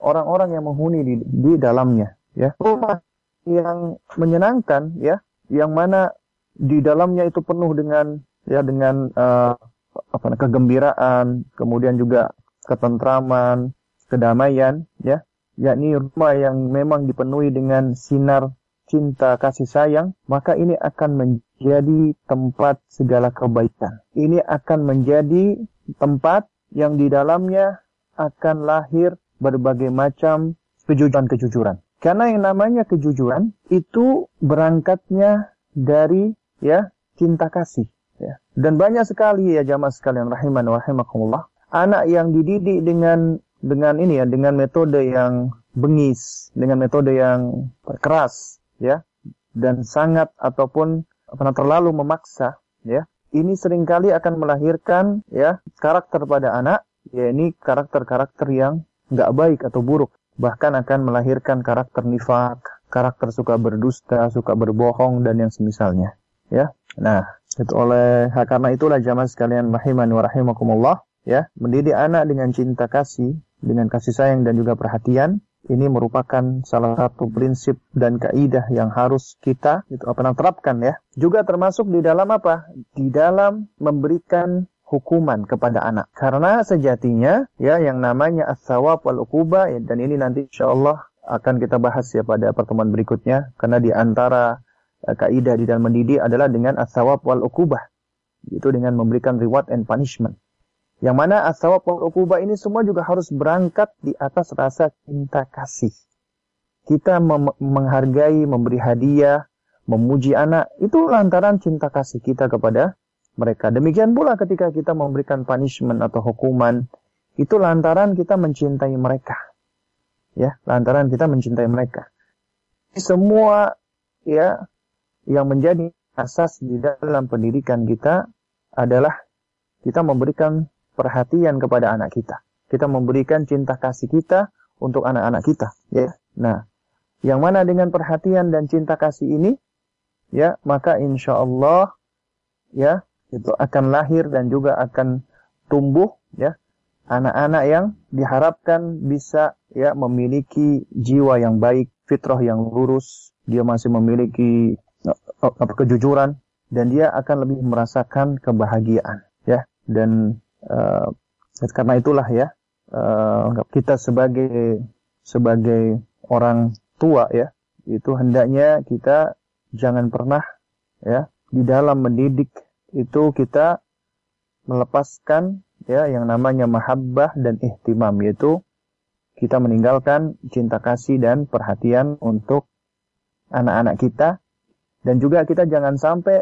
orang-orang yang menghuni di, di dalamnya ya. Rumah yang menyenangkan ya yang mana di dalamnya itu penuh dengan ya dengan uh, apa kegembiraan kemudian juga ketentraman kedamaian ya. Yakni rumah yang memang dipenuhi dengan sinar cinta kasih sayang maka ini akan menjadi tempat segala kebaikan. Ini akan menjadi tempat yang di dalamnya akan lahir berbagai macam kejujuran-kejujuran. Karena yang namanya kejujuran itu berangkatnya dari ya cinta kasih. Ya. Dan banyak sekali ya jamaah sekalian rahiman wa rahimakumullah. Anak yang dididik dengan dengan ini ya dengan metode yang bengis, dengan metode yang keras, ya, dan sangat ataupun pernah terlalu memaksa ya ini sering kali akan melahirkan ya karakter pada anak ya ini karakter-karakter yang nggak baik atau buruk. Bahkan akan melahirkan karakter nifak karakter suka berdusta suka berbohong dan yang semisalnya ya. Nah itu oleh karena itulah jamaah sekalian rahiman wa rahimakumullah ya mendidik anak dengan cinta kasih dengan kasih sayang dan juga perhatian ini merupakan salah satu prinsip dan kaidah yang harus kita itu apa terapkan ya. Juga termasuk di dalam apa? Di dalam memberikan hukuman kepada anak. Karena sejatinya ya yang namanya as-sawab wal uquba ya, dan ini nanti insyaallah akan kita bahas ya pada pertemuan berikutnya karena di antara uh, kaidah di dalam mendidik adalah dengan as-sawab wal uqubah. Itu dengan memberikan reward and punishment. Yang mana asawab wal ukubah ini semua juga harus berangkat di atas rasa cinta kasih. Kita menghargai, memberi hadiah, memuji anak, itu lantaran cinta kasih kita kepada mereka. Demikian pula ketika kita memberikan punishment atau hukuman, itu lantaran kita mencintai mereka. Ya, lantaran kita mencintai mereka. Semua ya yang menjadi asas di dalam pendidikan kita adalah kita memberikan perhatian kepada anak kita. Kita memberikan cinta kasih kita untuk anak-anak kita, ya. Nah, yang mana dengan perhatian dan cinta kasih ini, ya, maka insya Allah, ya, itu akan lahir dan juga akan tumbuh, ya, anak-anak yang diharapkan bisa, ya, memiliki jiwa yang baik, fitrah yang lurus, dia masih memiliki apa kejujuran dan dia akan lebih merasakan kebahagiaan, ya, dan Uh, karena itulah ya uh, kita sebagai sebagai orang tua ya itu hendaknya kita jangan pernah ya di dalam mendidik itu kita melepaskan ya yang namanya mahabbah dan ihtimam yaitu kita meninggalkan cinta kasih dan perhatian untuk anak-anak kita. Dan juga kita jangan sampai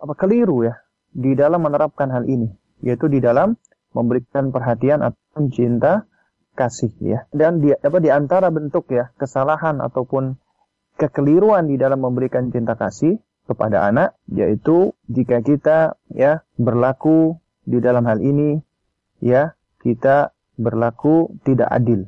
apa keliru ya di dalam menerapkan hal ini yaitu di dalam memberikan perhatian atau cinta kasih ya. Dan di apa di antara bentuk ya kesalahan ataupun kekeliruan di dalam memberikan cinta kasih kepada anak yaitu jika kita ya berlaku di dalam hal ini ya kita berlaku tidak adil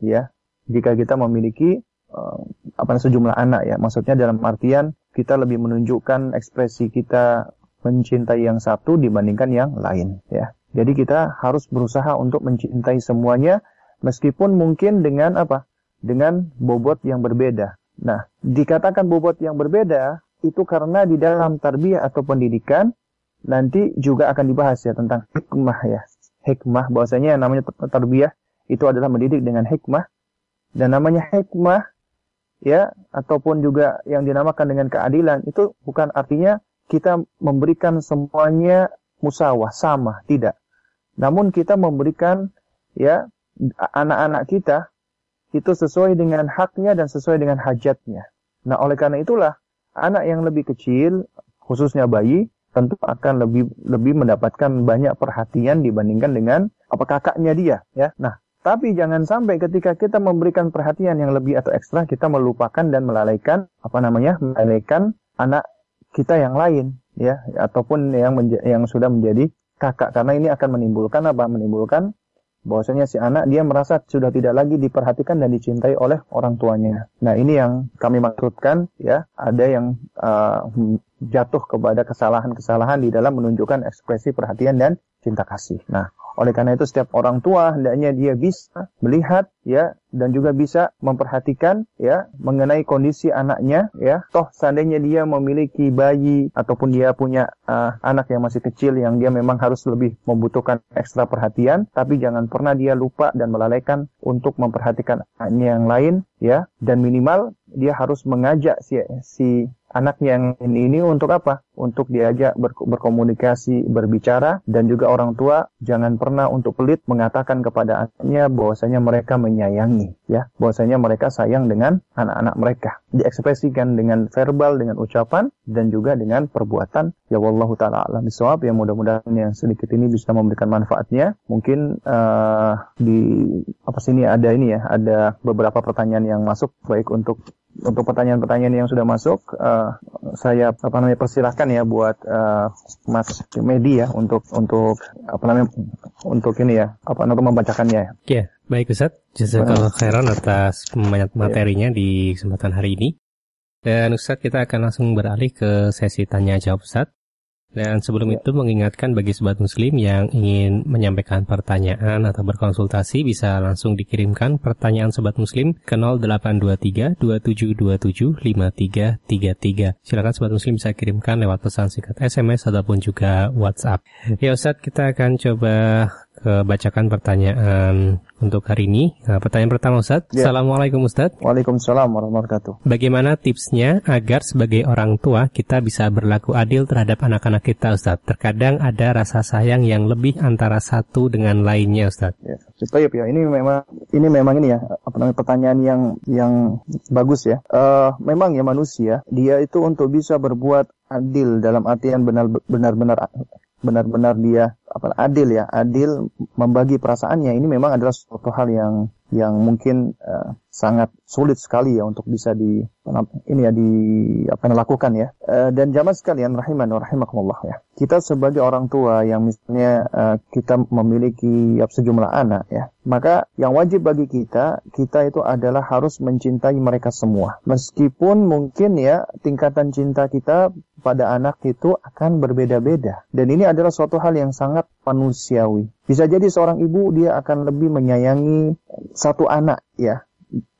ya jika kita memiliki uh, apa sejumlah anak ya maksudnya dalam artian kita lebih menunjukkan ekspresi kita mencintai yang satu dibandingkan yang lain ya. Jadi kita harus berusaha untuk mencintai semuanya meskipun mungkin dengan apa? Dengan bobot yang berbeda. Nah, dikatakan bobot yang berbeda itu karena di dalam tarbiyah atau pendidikan nanti juga akan dibahas ya tentang hikmah ya. Hikmah bahwasanya yang namanya tarbiyah itu adalah mendidik dengan hikmah dan namanya hikmah ya ataupun juga yang dinamakan dengan keadilan itu bukan artinya kita memberikan semuanya musawah sama, tidak. Namun kita memberikan ya anak-anak kita itu sesuai dengan haknya dan sesuai dengan hajatnya. Nah, oleh karena itulah anak yang lebih kecil, khususnya bayi, tentu akan lebih lebih mendapatkan banyak perhatian dibandingkan dengan apa kakaknya dia, ya. Nah, tapi jangan sampai ketika kita memberikan perhatian yang lebih atau ekstra kita melupakan dan melalaikan apa namanya? melalaikan anak kita yang lain ya ataupun yang yang sudah menjadi kakak karena ini akan menimbulkan apa menimbulkan bahwasanya si anak dia merasa sudah tidak lagi diperhatikan dan dicintai oleh orang tuanya. Nah, ini yang kami maksudkan ya, ada yang uh, jatuh kepada kesalahan-kesalahan di dalam menunjukkan ekspresi perhatian dan cinta kasih. Nah, oleh karena itu setiap orang tua hendaknya dia bisa melihat ya dan juga bisa memperhatikan ya mengenai kondisi anaknya ya. Toh seandainya dia memiliki bayi ataupun dia punya uh, anak yang masih kecil yang dia memang harus lebih membutuhkan ekstra perhatian, tapi jangan pernah dia lupa dan melalaikan untuk memperhatikan anaknya yang lain ya dan minimal dia harus mengajak si si anak yang ini untuk apa? Untuk diajak ber berkomunikasi, berbicara, dan juga orang tua jangan pernah untuk pelit mengatakan kepada anaknya bahwasanya mereka menyayangi, ya, bahwasanya mereka sayang dengan anak-anak mereka. Diekspresikan dengan verbal, dengan ucapan, dan juga dengan perbuatan. Ya wallahu taala alam bisawab. Ya mudah-mudahan yang sedikit ini bisa memberikan manfaatnya. Mungkin uh, di apa sini ada ini ya, ada beberapa pertanyaan yang masuk baik untuk untuk pertanyaan-pertanyaan yang sudah masuk, uh, saya apa namanya persilahkan ya buat uh, Mas Medi ya untuk untuk apa namanya untuk ini ya apa namanya membacakannya. Ya, baik Ustaz. Jazakallah khairan atas materinya di kesempatan hari ini. Dan Ustaz kita akan langsung beralih ke sesi tanya jawab Ustaz. Dan sebelum ya. itu mengingatkan bagi sobat muslim yang ingin menyampaikan pertanyaan atau berkonsultasi bisa langsung dikirimkan pertanyaan sobat muslim ke 0823 2727 5333. Silakan sobat muslim bisa kirimkan lewat pesan singkat SMS ataupun juga WhatsApp. Ya Ustadz kita akan coba ke bacakan pertanyaan untuk hari ini. Nah, pertanyaan pertama Ustaz. Ya. Assalamualaikum Ustaz. Waalaikumsalam warahmatullahi wabarakatuh. Bagaimana tipsnya agar sebagai orang tua kita bisa berlaku adil terhadap anak-anak kita Ustaz? Terkadang ada rasa sayang yang lebih antara satu dengan lainnya Ustaz. Ya, ya ini memang ini memang ini ya apa namanya pertanyaan yang yang bagus ya. Uh, memang ya manusia dia itu untuk bisa berbuat adil dalam artian benar-benar benar-benar dia apa adil ya adil membagi perasaannya. Ini memang adalah suatu hal yang yang mungkin uh, sangat sulit sekali ya untuk bisa di ini ya di apa lakukan ya. Uh, dan zaman sekalian rahiman rahimakumullah ya. Kita sebagai orang tua yang misalnya uh, kita memiliki ya, sejumlah anak ya maka yang wajib bagi kita kita itu adalah harus mencintai mereka semua. Meskipun mungkin ya tingkatan cinta kita pada anak itu akan berbeda-beda. Dan ini adalah suatu hal yang sangat manusiawi. Bisa jadi seorang ibu dia akan lebih menyayangi satu anak ya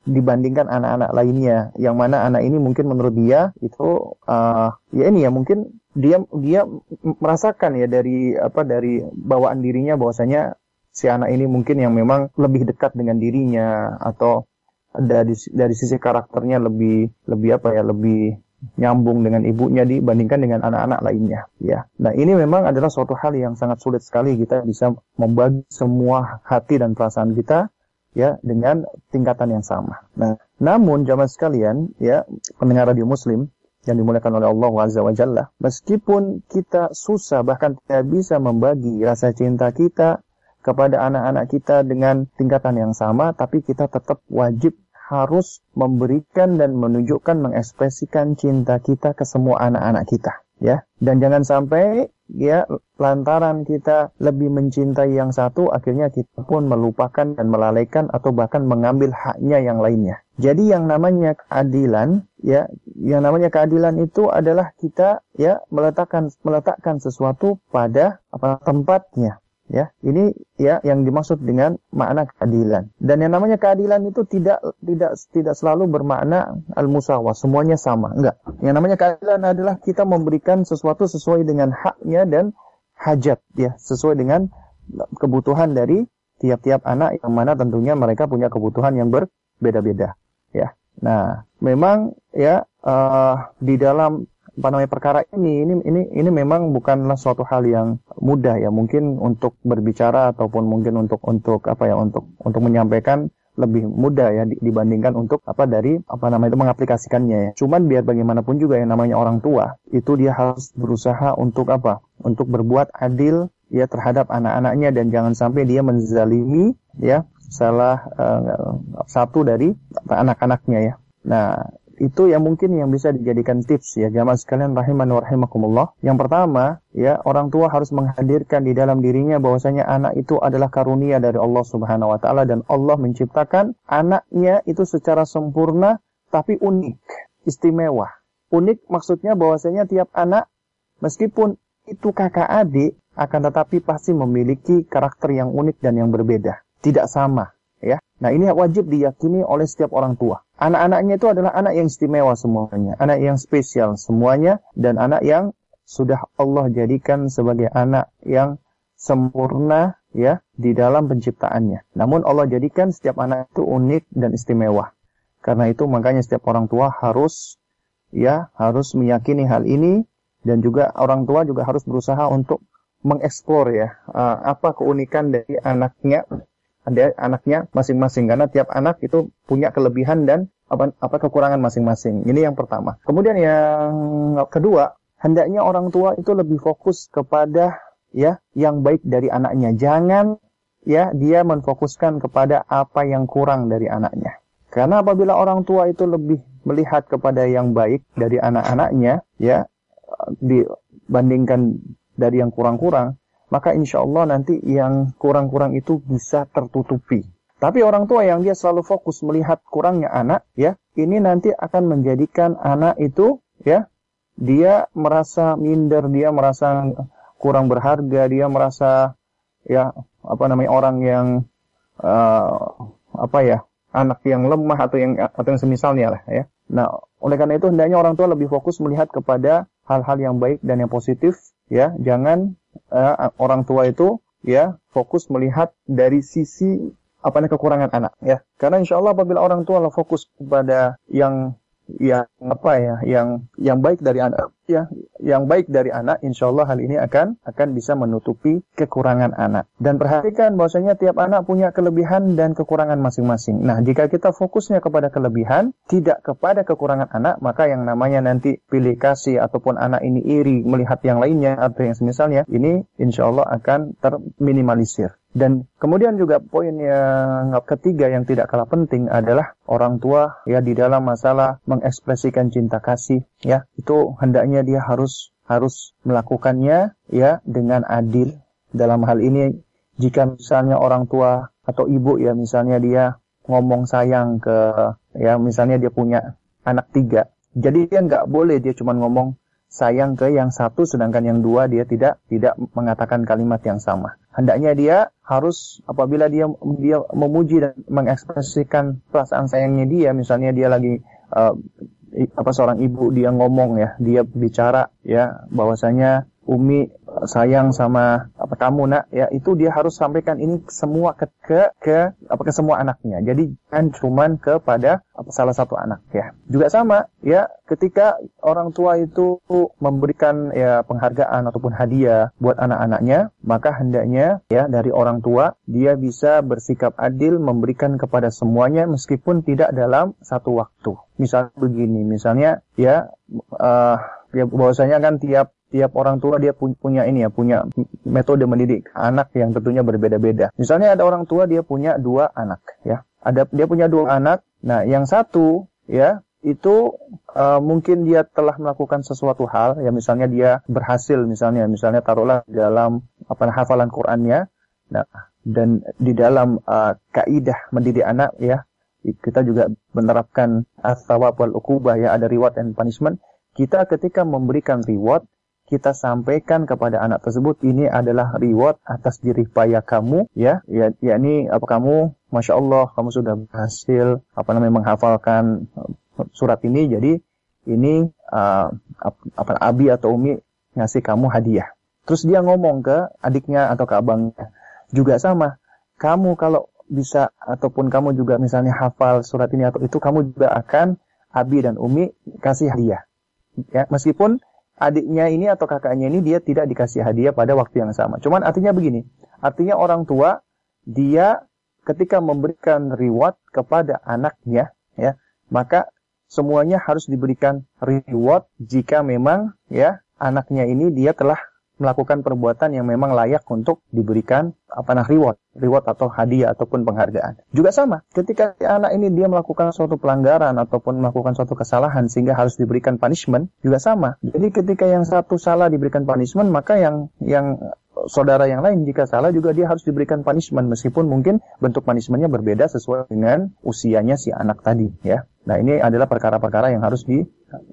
dibandingkan anak-anak lainnya yang mana anak ini mungkin menurut dia itu uh, ya ini ya mungkin dia dia merasakan ya dari apa dari bawaan dirinya bahwasanya si anak ini mungkin yang memang lebih dekat dengan dirinya atau dari dari sisi karakternya lebih lebih apa ya lebih nyambung dengan ibunya dibandingkan dengan anak-anak lainnya ya. Nah, ini memang adalah suatu hal yang sangat sulit sekali kita bisa membagi semua hati dan perasaan kita ya dengan tingkatan yang sama. Nah, namun jamaah sekalian ya pendengar radio muslim yang dimuliakan oleh Allah Azza wa Jalla, meskipun kita susah bahkan tidak bisa membagi rasa cinta kita kepada anak-anak kita dengan tingkatan yang sama, tapi kita tetap wajib harus memberikan dan menunjukkan mengekspresikan cinta kita ke semua anak-anak kita ya dan jangan sampai ya lantaran kita lebih mencintai yang satu akhirnya kita pun melupakan dan melalaikan atau bahkan mengambil haknya yang lainnya. Jadi yang namanya keadilan ya yang namanya keadilan itu adalah kita ya meletakkan meletakkan sesuatu pada apa tempatnya Ya, ini ya yang dimaksud dengan makna keadilan. Dan yang namanya keadilan itu tidak tidak tidak selalu bermakna al-musawah, semuanya sama. Enggak. Yang namanya keadilan adalah kita memberikan sesuatu sesuai dengan haknya dan hajat ya, sesuai dengan kebutuhan dari tiap-tiap anak yang mana tentunya mereka punya kebutuhan yang berbeda-beda ya. Nah, memang ya uh, di dalam apa namanya perkara ini ini ini ini memang bukanlah suatu hal yang mudah ya mungkin untuk berbicara ataupun mungkin untuk untuk apa ya untuk untuk menyampaikan lebih mudah ya dibandingkan untuk apa dari apa namanya itu mengaplikasikannya ya. Cuman biar bagaimanapun juga yang namanya orang tua itu dia harus berusaha untuk apa? Untuk berbuat adil ya terhadap anak-anaknya dan jangan sampai dia menzalimi ya salah uh, satu dari anak-anaknya ya. Nah, itu yang mungkin yang bisa dijadikan tips ya jamaah sekalian rahiman wa rahimakumullah. Yang pertama, ya orang tua harus menghadirkan di dalam dirinya bahwasanya anak itu adalah karunia dari Allah Subhanahu wa taala dan Allah menciptakan anaknya itu secara sempurna tapi unik, istimewa. Unik maksudnya bahwasanya tiap anak meskipun itu kakak adik akan tetapi pasti memiliki karakter yang unik dan yang berbeda, tidak sama ya. Nah, ini wajib diyakini oleh setiap orang tua. Anak-anaknya itu adalah anak yang istimewa semuanya, anak yang spesial semuanya, dan anak yang sudah Allah jadikan sebagai anak yang sempurna ya di dalam penciptaannya. Namun Allah jadikan setiap anak itu unik dan istimewa. Karena itu makanya setiap orang tua harus ya harus meyakini hal ini dan juga orang tua juga harus berusaha untuk mengeksplor ya uh, apa keunikan dari anaknya ada anaknya masing-masing karena tiap anak itu punya kelebihan dan apa, apa kekurangan masing-masing. Ini yang pertama. Kemudian yang kedua, hendaknya orang tua itu lebih fokus kepada ya yang baik dari anaknya. Jangan ya dia menfokuskan kepada apa yang kurang dari anaknya. Karena apabila orang tua itu lebih melihat kepada yang baik dari anak-anaknya, ya, dibandingkan dari yang kurang-kurang, maka insya Allah nanti yang kurang-kurang itu bisa tertutupi. Tapi orang tua yang dia selalu fokus melihat kurangnya anak, ya, ini nanti akan menjadikan anak itu, ya, dia merasa minder, dia merasa kurang berharga, dia merasa, ya, apa namanya orang yang, uh, apa ya, anak yang lemah atau yang atau yang semisalnya lah, ya. Nah, oleh karena itu hendaknya orang tua lebih fokus melihat kepada hal-hal yang baik dan yang positif, ya. Jangan uh, orang tua itu, ya, fokus melihat dari sisi apa kekurangan anak ya. Karena insya Allah apabila orang tua fokus kepada yang yang apa ya yang yang baik dari anak ya yang baik dari anak insya Allah hal ini akan akan bisa menutupi kekurangan anak. Dan perhatikan bahwasanya tiap anak punya kelebihan dan kekurangan masing-masing. Nah jika kita fokusnya kepada kelebihan tidak kepada kekurangan anak maka yang namanya nanti pilih kasih ataupun anak ini iri melihat yang lainnya atau yang semisalnya ini insya Allah akan terminimalisir dan kemudian juga poin yang ketiga yang tidak kalah penting adalah orang tua ya di dalam masalah mengekspresikan cinta kasih ya. Itu hendaknya dia harus harus melakukannya ya dengan adil. Dalam hal ini jika misalnya orang tua atau ibu ya misalnya dia ngomong sayang ke ya misalnya dia punya anak tiga. Jadi dia nggak boleh dia cuma ngomong sayang ke yang satu sedangkan yang dua dia tidak tidak mengatakan kalimat yang sama. Hendaknya dia harus apabila dia dia memuji dan mengekspresikan perasaan sayangnya dia, misalnya dia lagi uh, apa seorang ibu dia ngomong ya, dia bicara ya bahwasanya Umi sayang sama apa kamu nak ya itu dia harus sampaikan ini semua ke ke, ke apa ke semua anaknya. Jadi jangan cuman kepada apa salah satu anak ya. Juga sama ya ketika orang tua itu memberikan ya penghargaan ataupun hadiah buat anak-anaknya maka hendaknya ya dari orang tua dia bisa bersikap adil memberikan kepada semuanya meskipun tidak dalam satu waktu. Misal begini misalnya ya uh, ya bahwasanya kan tiap tiap orang tua dia punya ini ya punya metode mendidik anak yang tentunya berbeda-beda. Misalnya ada orang tua dia punya dua anak ya. Ada dia punya dua anak. Nah, yang satu ya itu uh, mungkin dia telah melakukan sesuatu hal ya misalnya dia berhasil misalnya misalnya taruhlah dalam apa hafalan Qur'annya nah dan di dalam uh, kaidah mendidik anak ya kita juga menerapkan as-sawab wal ukubah ya ada reward and punishment kita ketika memberikan reward kita sampaikan kepada anak tersebut ini adalah reward atas jerih payah kamu ya. Ya yakni apa kamu masya Allah kamu sudah berhasil apa namanya menghafalkan uh, surat ini. Jadi ini uh, apa abi atau umi ngasih kamu hadiah. Terus dia ngomong ke adiknya atau ke abangnya juga sama kamu kalau bisa ataupun kamu juga misalnya hafal surat ini atau itu kamu juga akan abi dan umi kasih hadiah. Ya meskipun adiknya ini atau kakaknya ini dia tidak dikasih hadiah pada waktu yang sama. Cuman artinya begini, artinya orang tua dia ketika memberikan reward kepada anaknya ya, maka semuanya harus diberikan reward jika memang ya anaknya ini dia telah melakukan perbuatan yang memang layak untuk diberikan apa nah reward, reward atau hadiah ataupun penghargaan. Juga sama, ketika anak ini dia melakukan suatu pelanggaran ataupun melakukan suatu kesalahan sehingga harus diberikan punishment, juga sama. Jadi ketika yang satu salah diberikan punishment, maka yang yang saudara yang lain jika salah juga dia harus diberikan punishment meskipun mungkin bentuk punishmentnya berbeda sesuai dengan usianya si anak tadi ya. Nah, ini adalah perkara-perkara yang harus di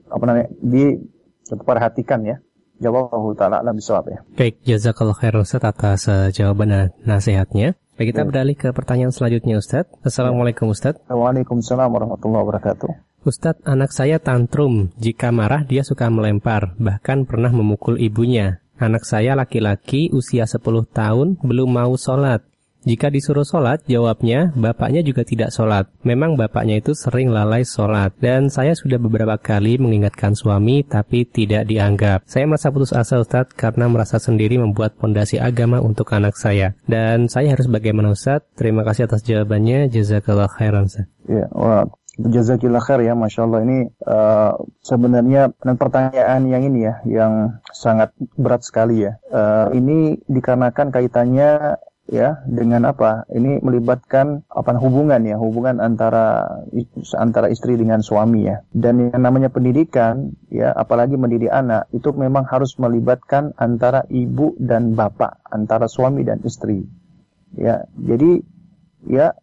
apa namanya diperhatikan ya Jawabahu ta'ala alam bisawab ya. Baik, jazakallah khair Ustaz atas uh, jawaban dan nasihatnya. Baik, kita ya. beralih ke pertanyaan selanjutnya Ustaz. Assalamualaikum Ustaz. Waalaikumsalam warahmatullahi wabarakatuh. Ustadz, anak saya tantrum. Jika marah, dia suka melempar, bahkan pernah memukul ibunya. Anak saya laki-laki usia 10 tahun belum mau sholat. Jika disuruh sholat, jawabnya, bapaknya juga tidak sholat. Memang bapaknya itu sering lalai sholat. Dan saya sudah beberapa kali mengingatkan suami, tapi tidak dianggap. Saya merasa putus asa Ustadz karena merasa sendiri membuat pondasi agama untuk anak saya. Dan saya harus bagaimana Ustadz? Terima kasih atas jawabannya. Jazakallah khairan Ustadz. Ya, wah, Jazakillah khair ya, Masya Allah ini uh, sebenarnya pertanyaan yang ini ya, yang sangat berat sekali ya. Uh, ini dikarenakan kaitannya ya dengan apa? Ini melibatkan apa hubungan ya, hubungan antara antara istri dengan suami ya. Dan yang namanya pendidikan ya, apalagi mendidik anak itu memang harus melibatkan antara ibu dan bapak, antara suami dan istri. Ya, jadi ya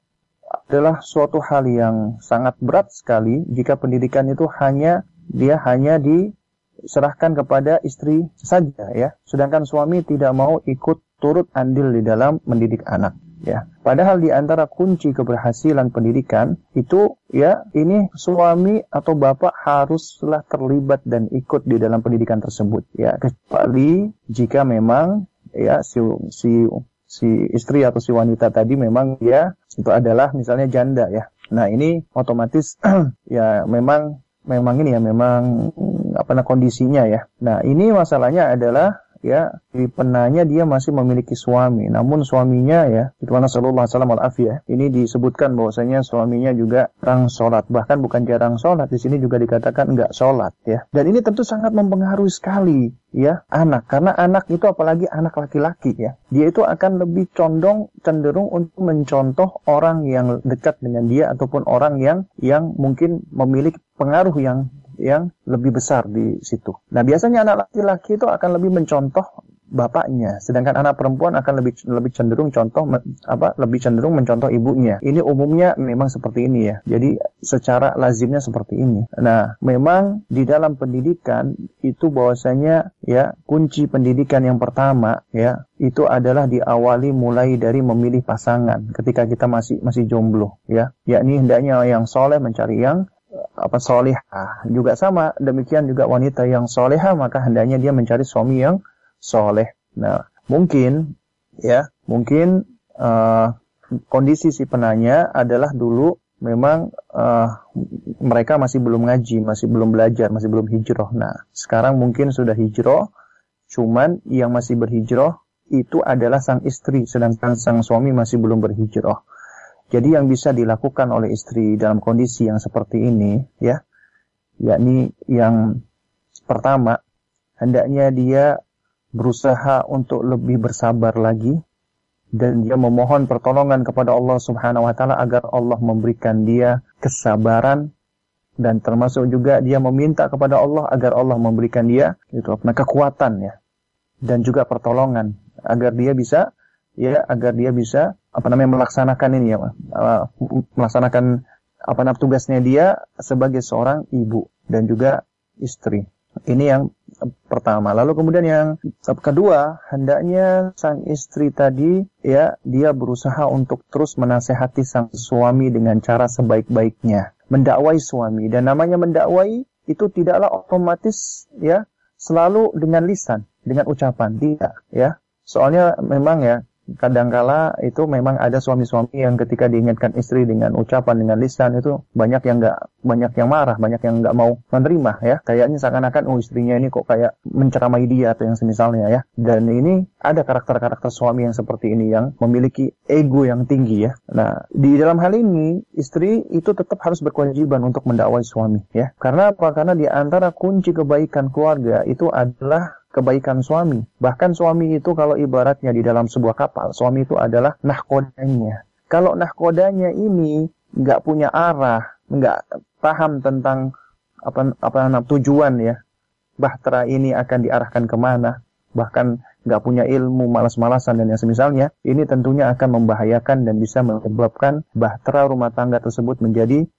adalah suatu hal yang sangat berat sekali jika pendidikan itu hanya dia hanya diserahkan kepada istri saja ya. Sedangkan suami tidak mau ikut turut andil di dalam mendidik anak ya. Padahal di antara kunci keberhasilan pendidikan itu ya ini suami atau bapak haruslah terlibat dan ikut di dalam pendidikan tersebut ya kecuali jika memang ya si si si istri atau si wanita tadi memang ya itu adalah misalnya janda ya. Nah, ini otomatis *clears throat* ya memang memang ini ya memang apa namanya kondisinya ya. Nah, ini masalahnya adalah ya di penanya dia masih memiliki suami. Namun suaminya ya mana sallallahu alaihi ya ini disebutkan bahwasanya suaminya juga jarang sholat. Bahkan bukan jarang sholat di sini juga dikatakan enggak sholat ya. Dan ini tentu sangat mempengaruhi sekali ya anak. Karena anak itu apalagi anak laki-laki ya. Dia itu akan lebih condong cenderung untuk mencontoh orang yang dekat dengan dia ataupun orang yang yang mungkin memiliki pengaruh yang yang lebih besar di situ. Nah, biasanya anak laki-laki itu akan lebih mencontoh bapaknya, sedangkan anak perempuan akan lebih lebih cenderung contoh apa lebih cenderung mencontoh ibunya. Ini umumnya memang seperti ini ya. Jadi secara lazimnya seperti ini. Nah, memang di dalam pendidikan itu bahwasanya ya kunci pendidikan yang pertama ya itu adalah diawali mulai dari memilih pasangan ketika kita masih masih jomblo ya yakni hendaknya yang soleh mencari yang apa solehah juga sama demikian juga wanita yang solehah maka hendaknya dia mencari suami yang soleh. Nah mungkin ya mungkin uh, kondisi si penanya adalah dulu memang uh, mereka masih belum ngaji masih belum belajar masih belum hijrah. Nah sekarang mungkin sudah hijrah cuman yang masih berhijrah itu adalah sang istri sedangkan sang suami masih belum berhijrah jadi yang bisa dilakukan oleh istri dalam kondisi yang seperti ini, ya, yakni yang pertama, hendaknya dia berusaha untuk lebih bersabar lagi dan dia memohon pertolongan kepada Allah Subhanahu wa taala agar Allah memberikan dia kesabaran dan termasuk juga dia meminta kepada Allah agar Allah memberikan dia itu apa kekuatan ya dan juga pertolongan agar dia bisa ya agar dia bisa apa namanya melaksanakan ini ya uh, melaksanakan apa namanya tugasnya dia sebagai seorang ibu dan juga istri. Ini yang pertama. Lalu kemudian yang kedua, hendaknya sang istri tadi ya dia berusaha untuk terus menasehati sang suami dengan cara sebaik-baiknya, mendakwai suami dan namanya mendakwai itu tidaklah otomatis ya selalu dengan lisan, dengan ucapan tidak ya. Soalnya memang ya kadangkala itu memang ada suami-suami yang ketika diingatkan istri dengan ucapan dengan lisan itu banyak yang nggak banyak yang marah banyak yang nggak mau menerima ya. Kayaknya seakan-akan oh istrinya ini kok kayak menceramai dia atau yang semisalnya ya. Dan ini ada karakter-karakter suami yang seperti ini yang memiliki ego yang tinggi ya. Nah di dalam hal ini istri itu tetap harus berkewajiban untuk mendakwai suami ya. Karena apa? Karena di antara kunci kebaikan keluarga itu adalah kebaikan suami. Bahkan suami itu kalau ibaratnya di dalam sebuah kapal, suami itu adalah nahkodanya. Kalau nahkodanya ini nggak punya arah, nggak paham tentang apa apa nama tujuan ya, bahtera ini akan diarahkan ke mana, bahkan nggak punya ilmu malas-malasan dan yang semisalnya, ini tentunya akan membahayakan dan bisa menyebabkan bahtera rumah tangga tersebut menjadi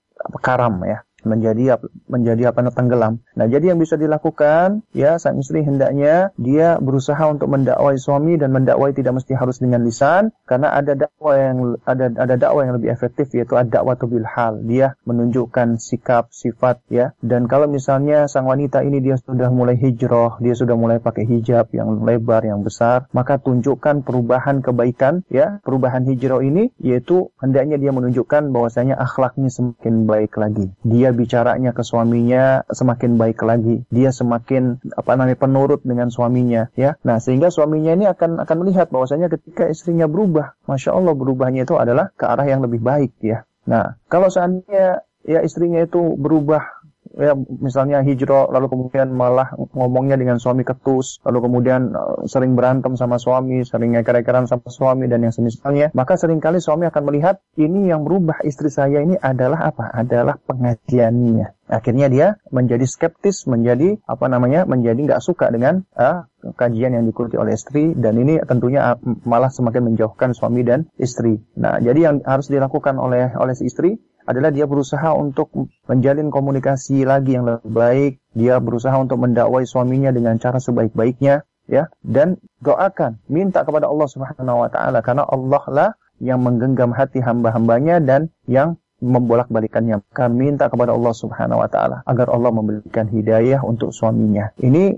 karam ya menjadi menjadi apa tenggelam. Nah, jadi yang bisa dilakukan ya sang istri hendaknya dia berusaha untuk mendakwai suami dan mendakwai tidak mesti harus dengan lisan karena ada dakwah yang ada ada dakwah yang lebih efektif yaitu ada dakwah bil hal. Dia menunjukkan sikap, sifat ya. Dan kalau misalnya sang wanita ini dia sudah mulai hijrah, dia sudah mulai pakai hijab yang lebar, yang besar, maka tunjukkan perubahan kebaikan ya, perubahan hijrah ini yaitu hendaknya dia menunjukkan bahwasanya akhlaknya semakin baik lagi. Dia bicaranya ke suaminya semakin baik lagi. Dia semakin apa namanya penurut dengan suaminya ya. Nah, sehingga suaminya ini akan akan melihat bahwasanya ketika istrinya berubah, Masya Allah berubahnya itu adalah ke arah yang lebih baik ya. Nah, kalau seandainya ya istrinya itu berubah ya misalnya hijrah lalu kemudian malah ngomongnya dengan suami ketus lalu kemudian uh, sering berantem sama suami sering ngeker-ekeran sama suami dan yang semisalnya maka sering kali suami akan melihat ini yang berubah istri saya ini adalah apa? Adalah pengajiannya. Akhirnya dia menjadi skeptis menjadi apa namanya menjadi nggak suka dengan uh, kajian yang diikuti oleh istri dan ini tentunya uh, malah semakin menjauhkan suami dan istri. Nah jadi yang harus dilakukan oleh oleh si istri adalah dia berusaha untuk menjalin komunikasi lagi yang lebih baik, dia berusaha untuk mendakwai suaminya dengan cara sebaik-baiknya, ya, dan doakan, minta kepada Allah Subhanahu wa taala. Karena Allah lah yang menggenggam hati hamba-hambanya dan yang membolak-balikannya. Maka minta kepada Allah Subhanahu wa taala agar Allah memberikan hidayah untuk suaminya. Ini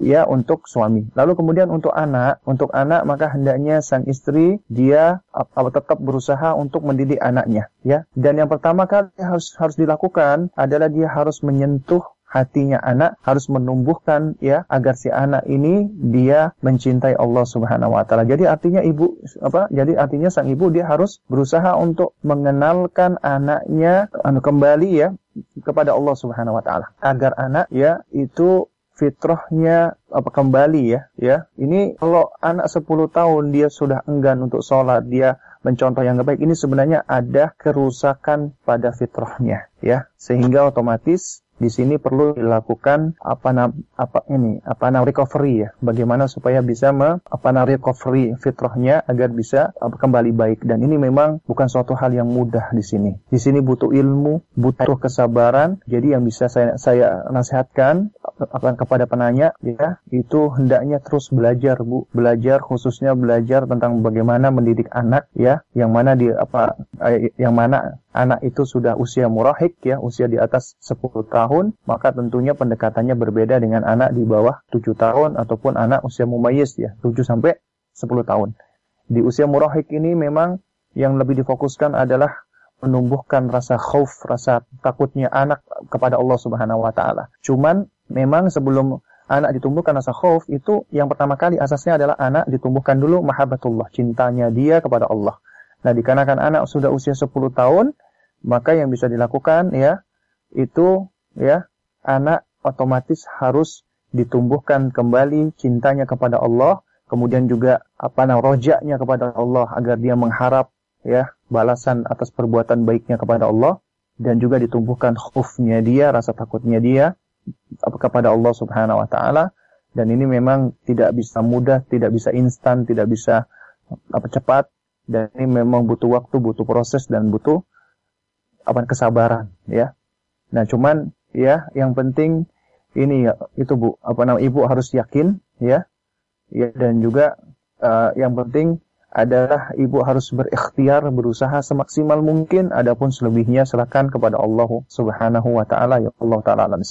ya untuk suami. Lalu kemudian untuk anak, untuk anak maka hendaknya sang istri dia tetap berusaha untuk mendidik anaknya, ya. Dan yang pertama kali harus harus dilakukan adalah dia harus menyentuh hatinya anak harus menumbuhkan ya agar si anak ini dia mencintai Allah Subhanahu wa taala. Jadi artinya ibu apa? Jadi artinya sang ibu dia harus berusaha untuk mengenalkan anaknya anu kembali ya kepada Allah Subhanahu wa taala agar anak ya itu fitrahnya apa kembali ya ya ini kalau anak 10 tahun dia sudah enggan untuk sholat dia mencontoh yang baik ini sebenarnya ada kerusakan pada fitrahnya ya sehingga otomatis di sini perlu dilakukan apa nam, apa ini apa nam recovery ya. Bagaimana supaya bisa me, apa nam recovery fitrahnya agar bisa apa, kembali baik. Dan ini memang bukan suatu hal yang mudah di sini. Di sini butuh ilmu butuh kesabaran. Jadi yang bisa saya saya nasihatkan akan kepada penanya ya itu hendaknya terus belajar Bu. Belajar khususnya belajar tentang bagaimana mendidik anak ya. Yang mana di apa yang mana anak itu sudah usia murahik ya, usia di atas 10 tahun, maka tentunya pendekatannya berbeda dengan anak di bawah 7 tahun ataupun anak usia mumayyiz ya, 7 sampai 10 tahun. Di usia murahik ini memang yang lebih difokuskan adalah menumbuhkan rasa khauf, rasa takutnya anak kepada Allah Subhanahu wa taala. Cuman memang sebelum anak ditumbuhkan rasa khauf itu yang pertama kali asasnya adalah anak ditumbuhkan dulu mahabbatullah, cintanya dia kepada Allah. Nah, dikarenakan anak sudah usia 10 tahun, maka yang bisa dilakukan ya itu ya anak otomatis harus ditumbuhkan kembali cintanya kepada Allah, kemudian juga apa namanya rojaknya kepada Allah agar dia mengharap ya balasan atas perbuatan baiknya kepada Allah dan juga ditumbuhkan khufnya dia, rasa takutnya dia kepada Allah Subhanahu wa taala. Dan ini memang tidak bisa mudah, tidak bisa instan, tidak bisa apa cepat. Dan ini memang butuh waktu, butuh proses dan butuh apa kesabaran ya. Nah, cuman ya yang penting ini ya itu Bu, apa nama Ibu harus yakin ya. Ya dan juga uh, yang penting adalah ibu harus berikhtiar berusaha semaksimal mungkin. Adapun selebihnya serahkan kepada Allah Subhanahu wa taala. Ya Allah taala alam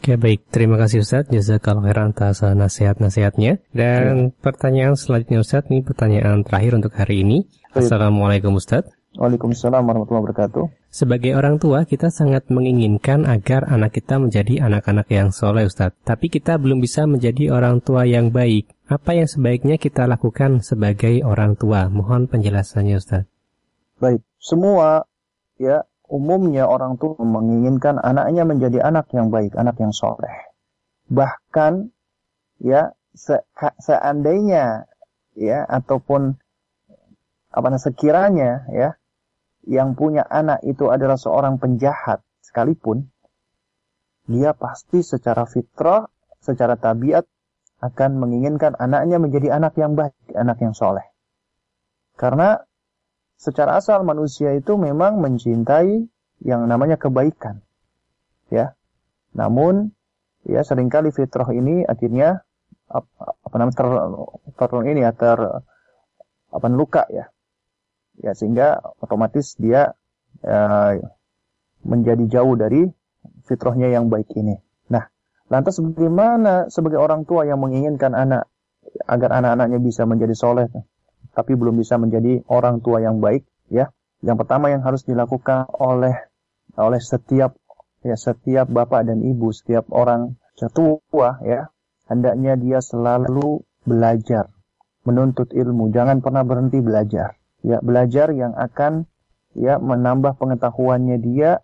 Oke baik, terima kasih Ustaz. Jazakallah khairan atas nasihat-nasihatnya. Dan ya. pertanyaan selanjutnya Ustaz, ini pertanyaan terakhir untuk hari ini. Assalamualaikum Ustaz. Waalaikumsalam warahmatullahi wabarakatuh. Sebagai orang tua, kita sangat menginginkan agar anak kita menjadi anak-anak yang soleh, Ustadz. Tapi kita belum bisa menjadi orang tua yang baik. Apa yang sebaiknya kita lakukan sebagai orang tua? Mohon penjelasannya, Ustadz. Baik, semua ya umumnya orang tua menginginkan anaknya menjadi anak yang baik, anak yang soleh. Bahkan ya se seandainya ya ataupun apa sekiranya ya yang punya anak itu adalah seorang penjahat sekalipun, dia pasti secara fitrah, secara tabiat akan menginginkan anaknya menjadi anak yang baik, anak yang soleh. Karena secara asal manusia itu memang mencintai yang namanya kebaikan. Ya. Namun ya sering kali fitrah ini akhirnya apa, apa namanya ter, ter ini ya ter apa luka ya ya sehingga otomatis dia uh, menjadi jauh dari fitrahnya yang baik ini. Nah, lantas bagaimana sebagai orang tua yang menginginkan anak agar anak-anaknya bisa menjadi soleh, tapi belum bisa menjadi orang tua yang baik, ya? Yang pertama yang harus dilakukan oleh oleh setiap ya setiap bapak dan ibu, setiap orang tua, ya, hendaknya dia selalu belajar, menuntut ilmu, jangan pernah berhenti belajar ya belajar yang akan ya menambah pengetahuannya dia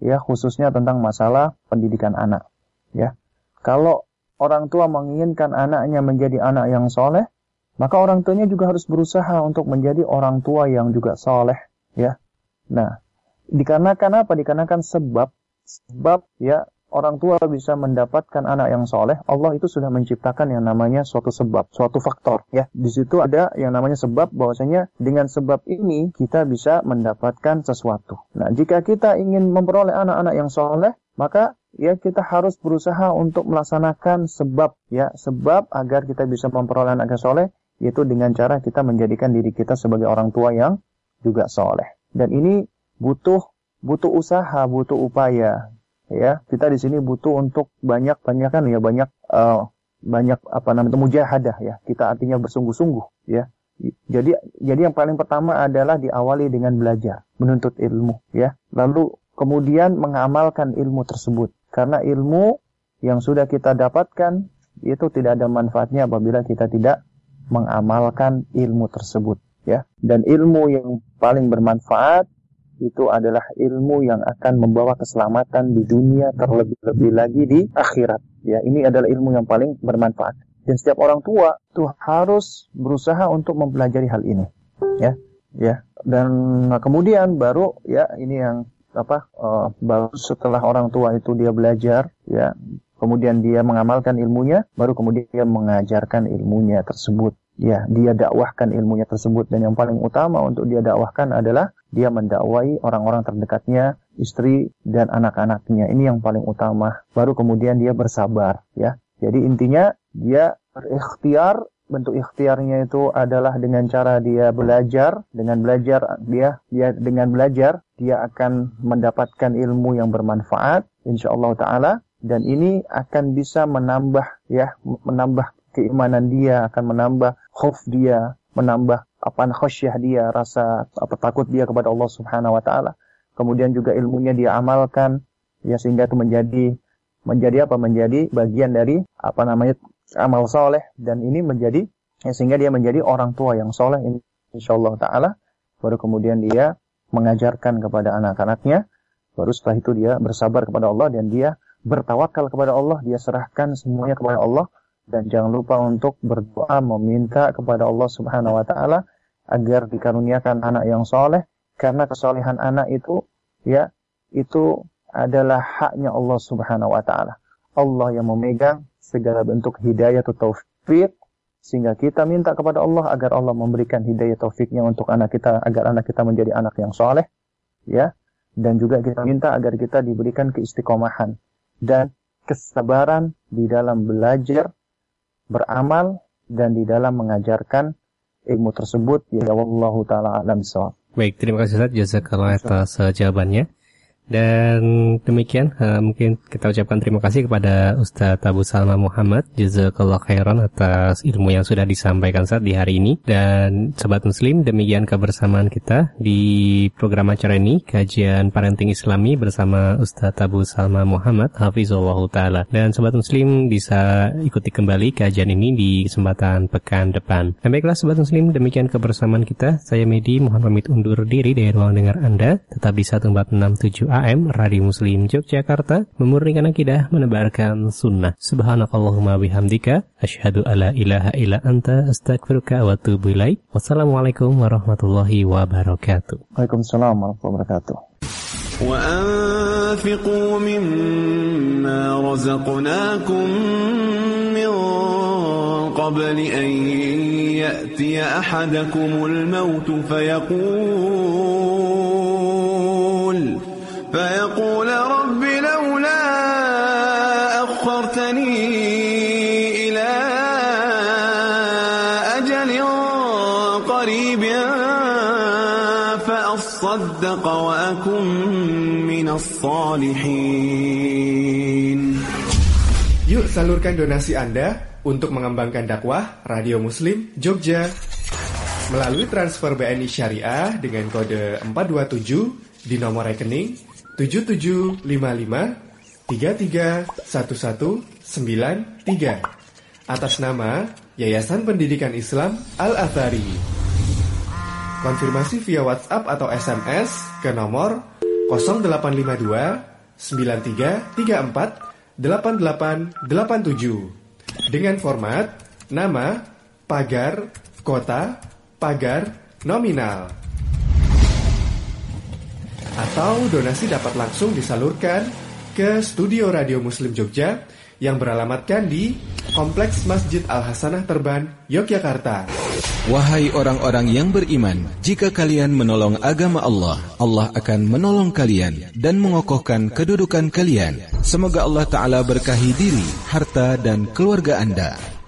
ya khususnya tentang masalah pendidikan anak. Ya, kalau orang tua menginginkan anaknya menjadi anak yang soleh, maka orang tuanya juga harus berusaha untuk menjadi orang tua yang juga soleh. Ya, nah dikarenakan apa? Dikarenakan sebab sebab ya orang tua bisa mendapatkan anak yang soleh, Allah itu sudah menciptakan yang namanya suatu sebab, suatu faktor. Ya, di situ ada yang namanya sebab, bahwasanya dengan sebab ini kita bisa mendapatkan sesuatu. Nah, jika kita ingin memperoleh anak-anak yang soleh, maka ya kita harus berusaha untuk melaksanakan sebab, ya sebab agar kita bisa memperoleh anak yang soleh, yaitu dengan cara kita menjadikan diri kita sebagai orang tua yang juga soleh. Dan ini butuh butuh usaha, butuh upaya ya kita di sini butuh untuk banyak banyak kan ya banyak uh, banyak apa namanya mujahadah ya. Kita artinya bersungguh-sungguh ya. Jadi jadi yang paling pertama adalah diawali dengan belajar menuntut ilmu ya. Lalu kemudian mengamalkan ilmu tersebut. Karena ilmu yang sudah kita dapatkan itu tidak ada manfaatnya apabila kita tidak mengamalkan ilmu tersebut ya. Dan ilmu yang paling bermanfaat itu adalah ilmu yang akan membawa keselamatan di dunia terlebih-lebih lagi di akhirat. Ya, ini adalah ilmu yang paling bermanfaat. Dan setiap orang tua itu harus berusaha untuk mempelajari hal ini. Ya, ya. Dan kemudian baru ya ini yang apa uh, baru setelah orang tua itu dia belajar ya kemudian dia mengamalkan ilmunya baru kemudian dia mengajarkan ilmunya tersebut ya dia dakwahkan ilmunya tersebut dan yang paling utama untuk dia dakwahkan adalah dia mendakwai orang-orang terdekatnya, istri dan anak-anaknya. Ini yang paling utama. Baru kemudian dia bersabar, ya. Jadi intinya dia berikhtiar, bentuk ikhtiarnya itu adalah dengan cara dia belajar, dengan belajar dia dia dengan belajar dia akan mendapatkan ilmu yang bermanfaat insyaallah taala dan ini akan bisa menambah ya menambah keimanan dia akan menambah khauf dia menambah apa khasyah dia, rasa apa takut dia kepada Allah Subhanahu wa taala. Kemudian juga ilmunya dia amalkan. Ya sehingga itu menjadi menjadi apa? menjadi bagian dari apa namanya amal soleh. Dan ini menjadi ya, sehingga dia menjadi orang tua yang soleh insyaallah taala. Baru kemudian dia mengajarkan kepada anak-anaknya. Baru setelah itu dia bersabar kepada Allah dan dia bertawakal kepada Allah. Dia serahkan semuanya kepada Allah dan jangan lupa untuk berdoa meminta kepada Allah Subhanahu wa taala agar dikaruniakan anak yang soleh karena kesolehan anak itu ya itu adalah haknya Allah Subhanahu wa taala. Allah yang memegang segala bentuk hidayah atau taufik sehingga kita minta kepada Allah agar Allah memberikan hidayah taufiknya untuk anak kita agar anak kita menjadi anak yang soleh ya dan juga kita minta agar kita diberikan keistiqomahan dan kesabaran di dalam belajar beramal dan di dalam mengajarkan ilmu tersebut ya wallahu taala alam Baik, terima kasih Ustaz jazakallah atas jawabannya. Dan demikian uh, mungkin kita ucapkan terima kasih kepada Ustadz Abu Salma Muhammad Jazakallah khairan atas ilmu yang sudah disampaikan saat di hari ini. Dan Sobat Muslim demikian kebersamaan kita di program acara ini Kajian Parenting Islami bersama Ustadz Abu Salma Muhammad Hafizullah Ta'ala. Dan Sobat Muslim bisa ikuti kembali kajian ini di kesempatan pekan depan. Dan baiklah Sobat Muslim demikian kebersamaan kita. Saya Medi mohon pamit undur diri dari ruang dengar Anda. Tetap di 1467A AM Radio Muslim Yogyakarta memurnikan akidah menebarkan sunnah. Subhanakallahumma bihamdika asyhadu alla ilaha illa anta astaghfiruka wa atubu ilaik. Wassalamualaikum warahmatullahi wabarakatuh. Waalaikumsalam warahmatullahi wabarakatuh. وأنفقوا مما رزقناكم من قبل أن يأتي أحدكم الموت فيقول فيقول رب لولا أخرتني إلى أجل قريب فأصدق وأكن من الصالحين Yuk salurkan donasi Anda untuk mengembangkan dakwah Radio Muslim Jogja melalui transfer BNI Syariah dengan kode 427 di nomor rekening 7755 331193 atas nama Yayasan Pendidikan Islam Al-Athari. Konfirmasi via WhatsApp atau SMS ke nomor 0852 9334 8887 dengan format nama, pagar, kota, pagar, nominal. Atau donasi dapat langsung disalurkan ke Studio Radio Muslim Jogja yang beralamatkan di Kompleks Masjid Al-Hasanah Terban, Yogyakarta. Wahai orang-orang yang beriman, jika kalian menolong agama Allah, Allah akan menolong kalian dan mengokohkan kedudukan kalian. Semoga Allah Ta'ala berkahi diri, harta, dan keluarga Anda.